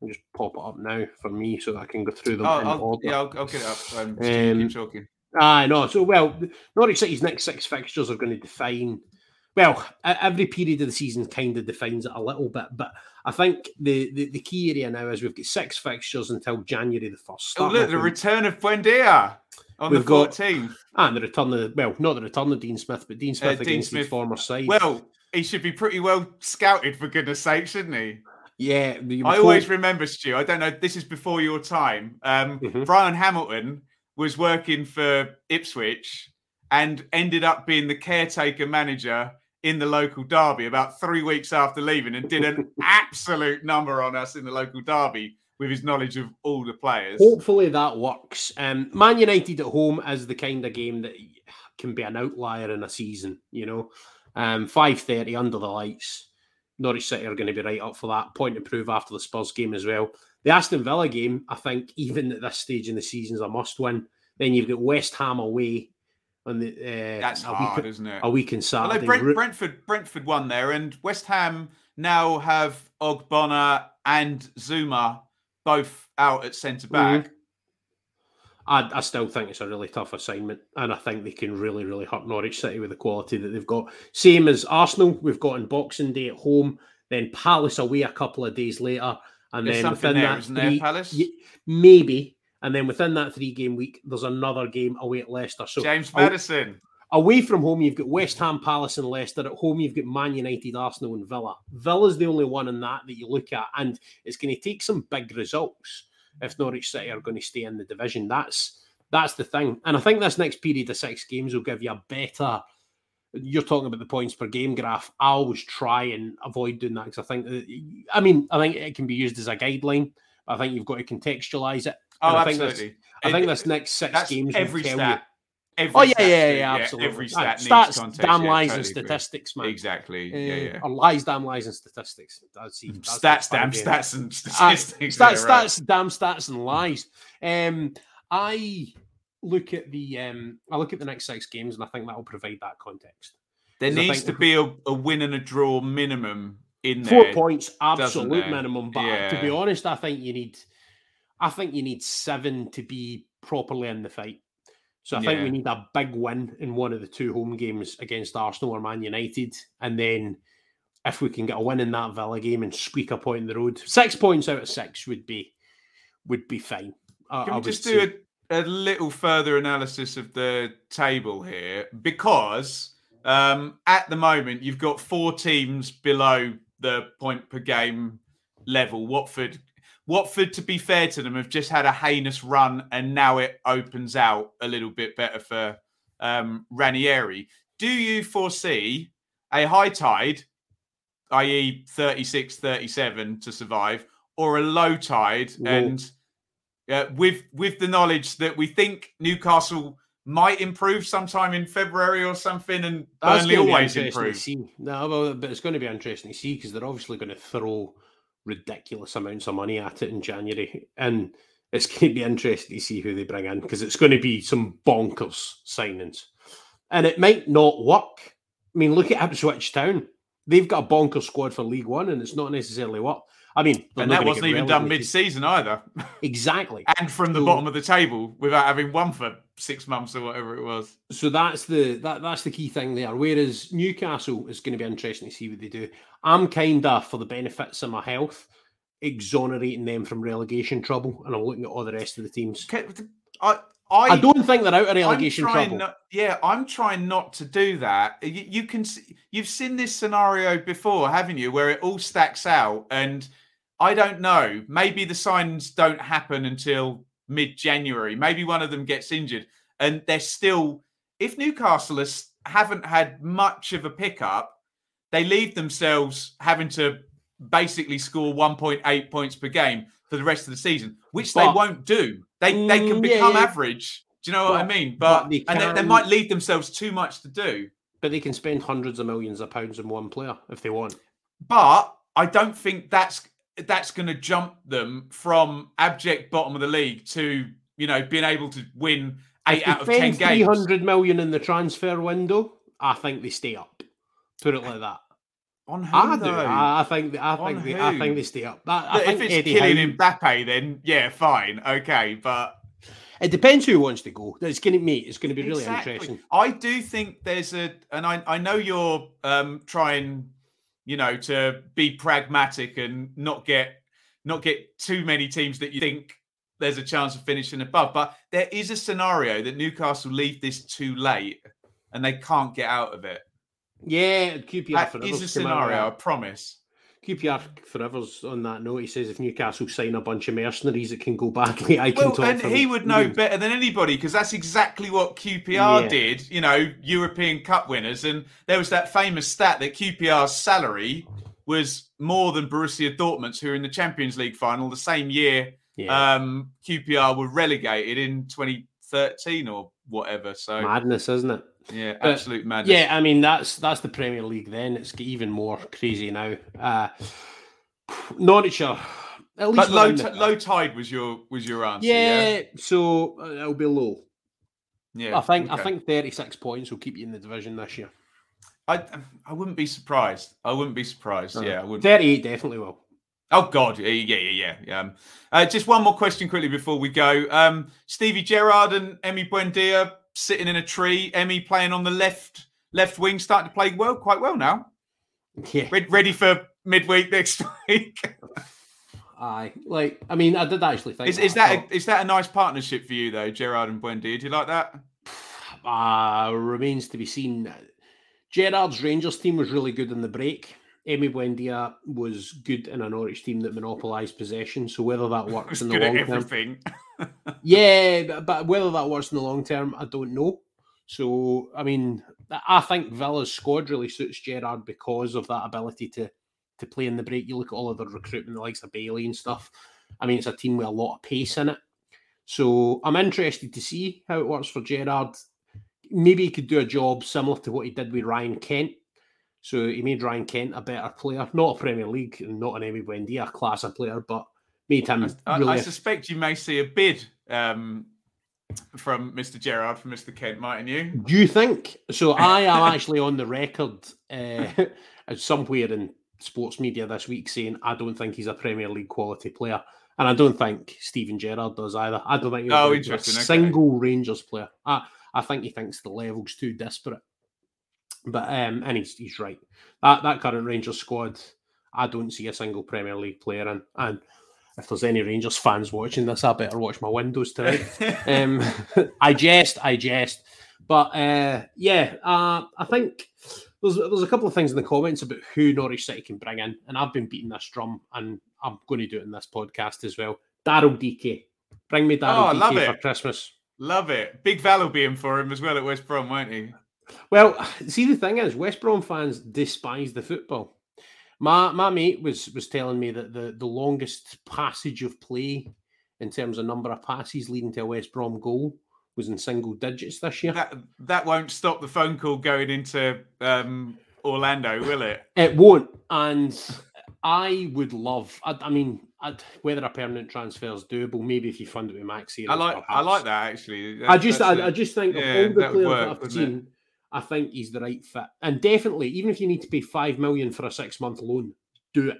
I'll just pop it up now for me so I can go through them. Oh, I'll, yeah, I'll, I'll, get it up. Um, um, talking. I know. So, well, Norwich City's next six fixtures are going to define. Well, every period of the season kind of defines it a little bit, but I think the, the, the key area now is we've got six fixtures until January the first. Oh, look, the return of Buendia on we've the 14th. Got, and the return of well, not the return of Dean Smith, but Dean uh, Smith uh, against Dean Smith, his former side. Well, he should be pretty well scouted for goodness sake, shouldn't he? Yeah, I always remember Stu. I don't know. This is before your time. Um, mm-hmm. Bryan Hamilton was working for Ipswich and ended up being the caretaker manager in the local derby about three weeks after leaving, and did an (laughs) absolute number on us in the local derby with his knowledge of all the players. Hopefully that works. Um, Man United at home is the kind of game that can be an outlier in a season. You know, um, five thirty under the lights. Norwich City are going to be right up for that. Point to prove after the Spurs game as well. The Aston Villa game, I think, even at this stage in the season, is a must win. Then you've got West Ham away. On the, uh, That's hard, week, isn't it? A week in Saturday. Brent, Brentford, Brentford won there, and West Ham now have Ogbonna and Zouma both out at centre back. Mm-hmm. I, I, still think it's a really tough assignment, and I think they can really, really hurt Norwich City with the quality that they've got. Same as Arsenal, we've got in Boxing Day at home, then Palace away a couple of days later, and there's then within there, that three, Palace? maybe, and then within that three game week, there's another game away at Leicester. So James Maddison. Away from home, you've got West Ham, Palace, and Leicester. At home, you've got Man United, Arsenal, and Villa. Villa's the only one in that that you look at, and it's going to take some big results if Norwich City are going to stay in the division. That's that's the thing. And I think this next period of six games will give you a better. You're talking about the points per game graph. I always try and avoid doing that because I think, that, I mean, I think it can be used as a guideline. I think you've got to contextualize it. Oh, I absolutely. Think this, I think this next six games every will stat. Every oh yeah, yeah, yeah, yeah, absolutely. Every stat stats, context, damn yeah, lies totally and statistics, agree. man. Exactly. Uh, yeah, yeah. Or lies, damn lies and statistics. That's, that's stats, damn stats and statistics. Uh, stats, right. stats, damn stats and lies. Um, I look at the um, I look at the next six games, and I think that will provide that context. There needs to be a, a, win and a draw minimum in there. Four points, absolute minimum. But yeah. to be honest, I think you need. I think you need seven to be properly in the fight. So I think we need a big win in one of the two home games against Arsenal or Man United, and then if we can get a win in that Villa game and squeak a point in the road, six points out of six would be would be fine. I, Can we just say. do a, a little further analysis of the table here? Because um, at the moment, you've got four teams below the point per game level. Watford, Watford, to be fair to them, have just had a heinous run, and now it opens out a little bit better for um, Ranieri. Do you foresee a high tide, i.e., 36 37 to survive, or a low tide Low. and uh, with with the knowledge that we think Newcastle might improve sometime in February or something, and Burnley always improve. No, well, but it's going to be interesting to see because they're obviously going to throw ridiculous amounts of money at it in January, and it's going to be interesting to see who they bring in because it's going to be some bonkers signings, and it might not work. I mean, look at Ipswich Town; they've got a bonkers squad for League One, and it's not necessarily what. I mean, And that wasn't even done mid-season either, (laughs) Exactly. and from the So- bottom of the table without having won for six months or whatever it was. So that's the that that's the key thing there. Whereas Newcastle is going to be interesting to see what they do. I'm kind of for the benefits of my health, exonerating them from relegation trouble, and I'm looking at all the rest of the teams. I I, I, don't think they're out of relegation trouble. Not, yeah, I'm trying not to do that. You, you can see, you've seen this scenario before, haven't you? Where it all stacks out, and I don't know. Maybe the signs don't happen until mid-January. Maybe one of them gets injured, and they're still. If Newcastle has, haven't had much of a pickup, they leave themselves having to basically score 1.8 points per game for the rest of the season, which they won't do. They they can Mm, yeah, become yeah. average. Do you know what I mean? but But, they and they, they might leave themselves too much to do. But they can spend hundreds of millions of pounds on one player if they want. But I don't think that's that's going to jump them from abject bottom of the league to you know being able to win eight if out of ten games. hundred million in the transfer window, I think they stay up. Put it like that. On who I do. I, I think. I On think. They, I think they stay up. I think if it's Eddie Howe- killing Mbappe, then yeah, fine, okay, but It depends who wants to go. It's going to meet. It's going to be really Exactly. interesting. I do think there's a, and I, I know you're um, trying, you know, to be pragmatic and not get not get too many teams that you think there's a chance of finishing above. But there is a scenario that Newcastle leave this too late and they can't get out of it. Yeah, QPR That is a come out with scenario, I promise. QPR forever's on that note. He says if Newcastle sign a bunch of mercenaries, it can go badly. (laughs) I can Well, talk and he would know millions. better than anybody because that's exactly what QPR Yeah. did. You know, European Cup winners, and there was that famous stat that QPR's salary was more than Borussia Dortmund's, who were in the Champions League final the same year. Yeah, Um, QPR were relegated in 2013 or whatever. So madness, isn't it? Yeah, But, absolute madness. Yeah, I mean that's that's the Premier League. Then it's even more crazy now. Uh, Norwich are at least low, t- low tide was your was your answer. Yeah, Yeah, so uh, it'll be low. yeah. I think I think thirty six points will keep you in the division this year. I I wouldn't be surprised. I wouldn't be surprised. Uh, Yeah, I wouldn't. thirty eight definitely will. Oh God, yeah, yeah, yeah, yeah. yeah. Um, uh, just one more question quickly before we go. Um, Stevie Gerrard and Emi Buendia sitting in a tree. Emi playing on the left left wing, starting to play well, quite well now. Yeah, Re- ready for midweek next (laughs) week. aye. Like I mean, I did actually think is, is I that a, is that a nice partnership for you though, Gerrard and Buendia? Do you like that? Uh, (sighs) remains to be seen. Gerrard's Rangers team was really good in the break. Emi Buendia was good in a Norwich team that monopolised possession. So whether that (laughs) works in the long term. (laughs) yeah, but, but whether that works in the long term, I don't know. So I mean, I think Villa's squad really suits Gerrard because of that ability to to play in the break. You look at all of the recruitment, the likes of Bailey and stuff. I mean, it's a team with a lot of pace in it. So I'm interested to see how it works for Gerrard. Maybe he could do a job similar to what he did with Ryan Kent. So he made Ryan Kent a better player, not a Premier League not an Emi Buendia class of player, but made him I, really I suspect you may see a bid um, from Mr. Gerrard from Mr. Kent, mightn't you? Do you think? So I am actually on the record uh, somewhere in sports media this week saying I don't think he's a Premier League quality player. and I don't think Steven Gerrard does either. I don't think he's Oh, a interesting, okay. single Rangers player. I, I think he thinks the level's too disparate. But um, and he's he's right. That that current Rangers squad, I don't see a single Premier League player in. And if there's any Rangers fans watching this, I better watch my windows tonight. (laughs) um, I jest, I jest. But uh, yeah, uh, I think there's there's a couple of things in the comments about who Norwich City can bring in, and I've been beating this drum, and I'm going to do it in this podcast as well. Daryl Dike, bring me Oh, Daryl love Dike for. Christmas. Love it. Big Val will be in for him as well at West Brom, won't he? Well, see, the thing is, West Brom fans despise the football. My my mate was was telling me that the the longest passage of play in terms of number of passes leading to a West Brom goal was in single digits this year. That that won't stop the phone call going into um, Orlando, will it? (laughs) It won't, and I would love. I, I mean, I'd, whether a permanent transfer is doable, maybe if you fund it with Max I like I like that actually. I just, I, just think yeah, of all the that would players work, that I've seen, I think he's the right fit. And definitely, even if you need to pay five million for a six month loan, do it.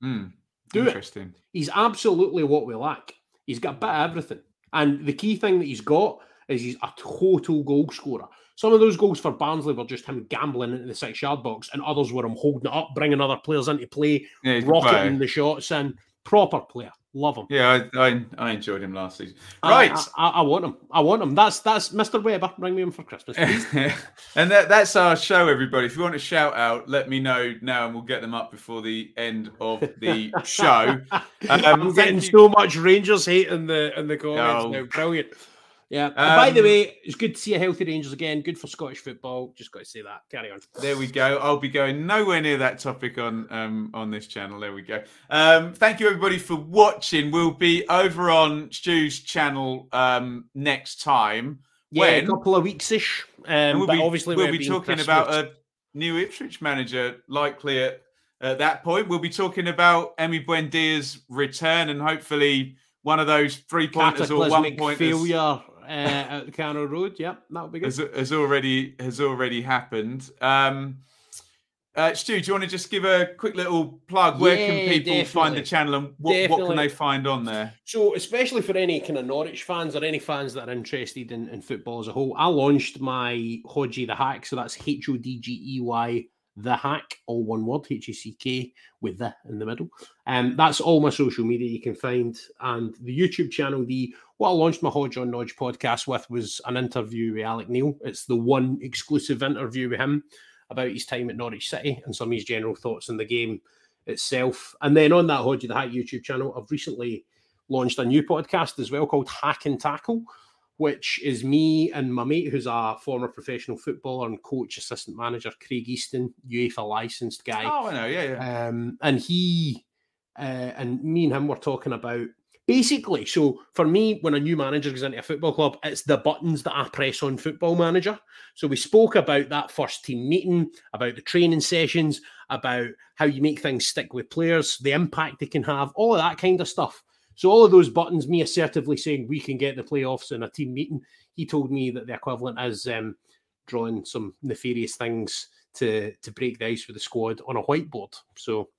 Hmm, Do it. interesting. He's absolutely what we lack. He's got a bit of everything. And the key thing that he's got is he's a total goal scorer. Some of those goals for Barnsley were just him gambling into the six yard box, and others were him holding it up, bringing other players into play, Yeah, rocketing the shots in. Proper player. Love him. Yeah, I, I I enjoyed him last season. Right. I, I, I want him. I want him. That's that's Mr. Webber. Bring me him for Christmas, please. (laughs) and that, that's our show, everybody. If you want a shout out, let me know now, and we'll get them up before the end of the show. (laughs) Um, I'm getting you- so much Rangers hate in the in the comments Oh. now. Brilliant. Yeah. and by the Um, way, it's good to see a healthy Rangers again. Good for Scottish football. Just got to say that. Carry on. There we go. I'll be going nowhere near that topic on um, on this channel. There we go. Um, thank you everybody for watching. We'll be over on Stu's channel um, next time. Yeah, When? a couple of weeks ish. Um, we'll but be, obviously we'll be talking about a new Ipswich manager likely at, at that point. We'll be talking about Emi Buendia's return and hopefully one of those three pointers or one pointers failure at the Carrow Road. Yep, that would be good. has, has already has already happened. Um, uh, Stu, do you want to just give a quick little plug? Where can Yeah, people find the channel and what, what can they find on there? So, especially for any kind of Norwich fans or any fans that are interested in, in football as a whole, I launched my Hodgey the Hack. So that's H O D G E Y the Hack, all one word, H A C K with the in the middle. And that's all my social media you can find. And the YouTube channel, the what I launched my Hodge on Nodge podcast with was an interview with Alex Neil. It's the one exclusive interview with him about his time at Norwich City and some of his general thoughts on the game itself. And then on that Hodgey the Hack YouTube channel, I've recently launched a new podcast as well called Hack and Tackle, which is me and my mate, who's a former professional footballer and coach, assistant manager, Craig Easton, UEFA licensed guy. Oh, I know. Yeah, yeah. Um, and he uh, and me and him were talking about basically. So for me, when a new manager goes into a football club, it's the buttons that I press on Football Manager. So we spoke about that first team meeting, about the training sessions, about how you make things stick with players, the impact they can have, all of that kind of stuff. So all of those buttons, me assertively saying we can get the playoffs in a team meeting. He told me that the equivalent is um, drawing some nefarious things to to break the ice with the squad on a whiteboard. So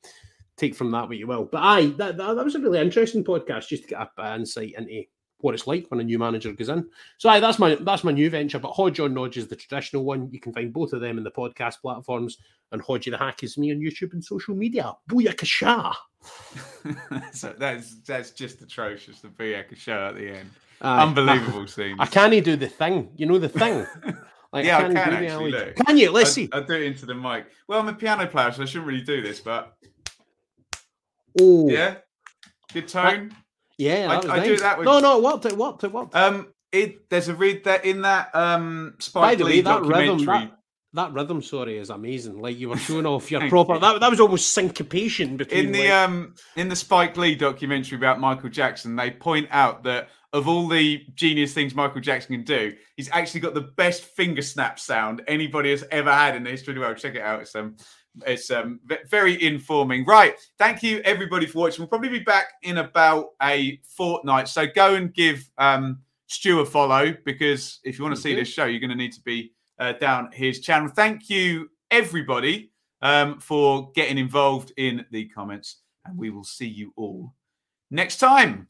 take from that what you will. But aye, that, that, that was a really interesting podcast just to get a insight into what it's like when a new manager goes in. So aye, that's my that's my new venture. But Hodge on Nodge is the traditional one. You can find both of them in the podcast platforms. And Hodgey the Hack is me on YouTube and social media. Booyakasha. (laughs) so that's that's just atrocious. The show at the end. Aye. Unbelievable (laughs) scene. I can't do the thing. You know the thing. (laughs) Like, Yeah, I can do the actually, look. Can you? Let's I, see. I'll do it into the mic. Well, I'm a piano player, so I shouldn't really do this, but Oh, yeah, good tone. Yeah. I- I do that with- No, no, it worked. It worked. It worked. Um, it there's a read that in that um By Spike the way, Lee that rhythm, documentary. that, that rhythm, sorry, is amazing. Like you were showing off your (laughs) proper. That, that was almost syncopation between. in the like- um in the Spike Lee documentary about Michael Jackson, they point out that of all the genius things Michael Jackson can do, he's actually got the best finger snap sound anybody has ever had in the history of the world. Check it out. It's um it's um very informing. Right. Thank you everybody for watching. We'll probably be back in about a fortnight. So go and give um Stu a follow because if you want to see this show, you're going to need to be uh, down his channel. Thank you everybody um, for getting involved in the comments, and we will see you all next time.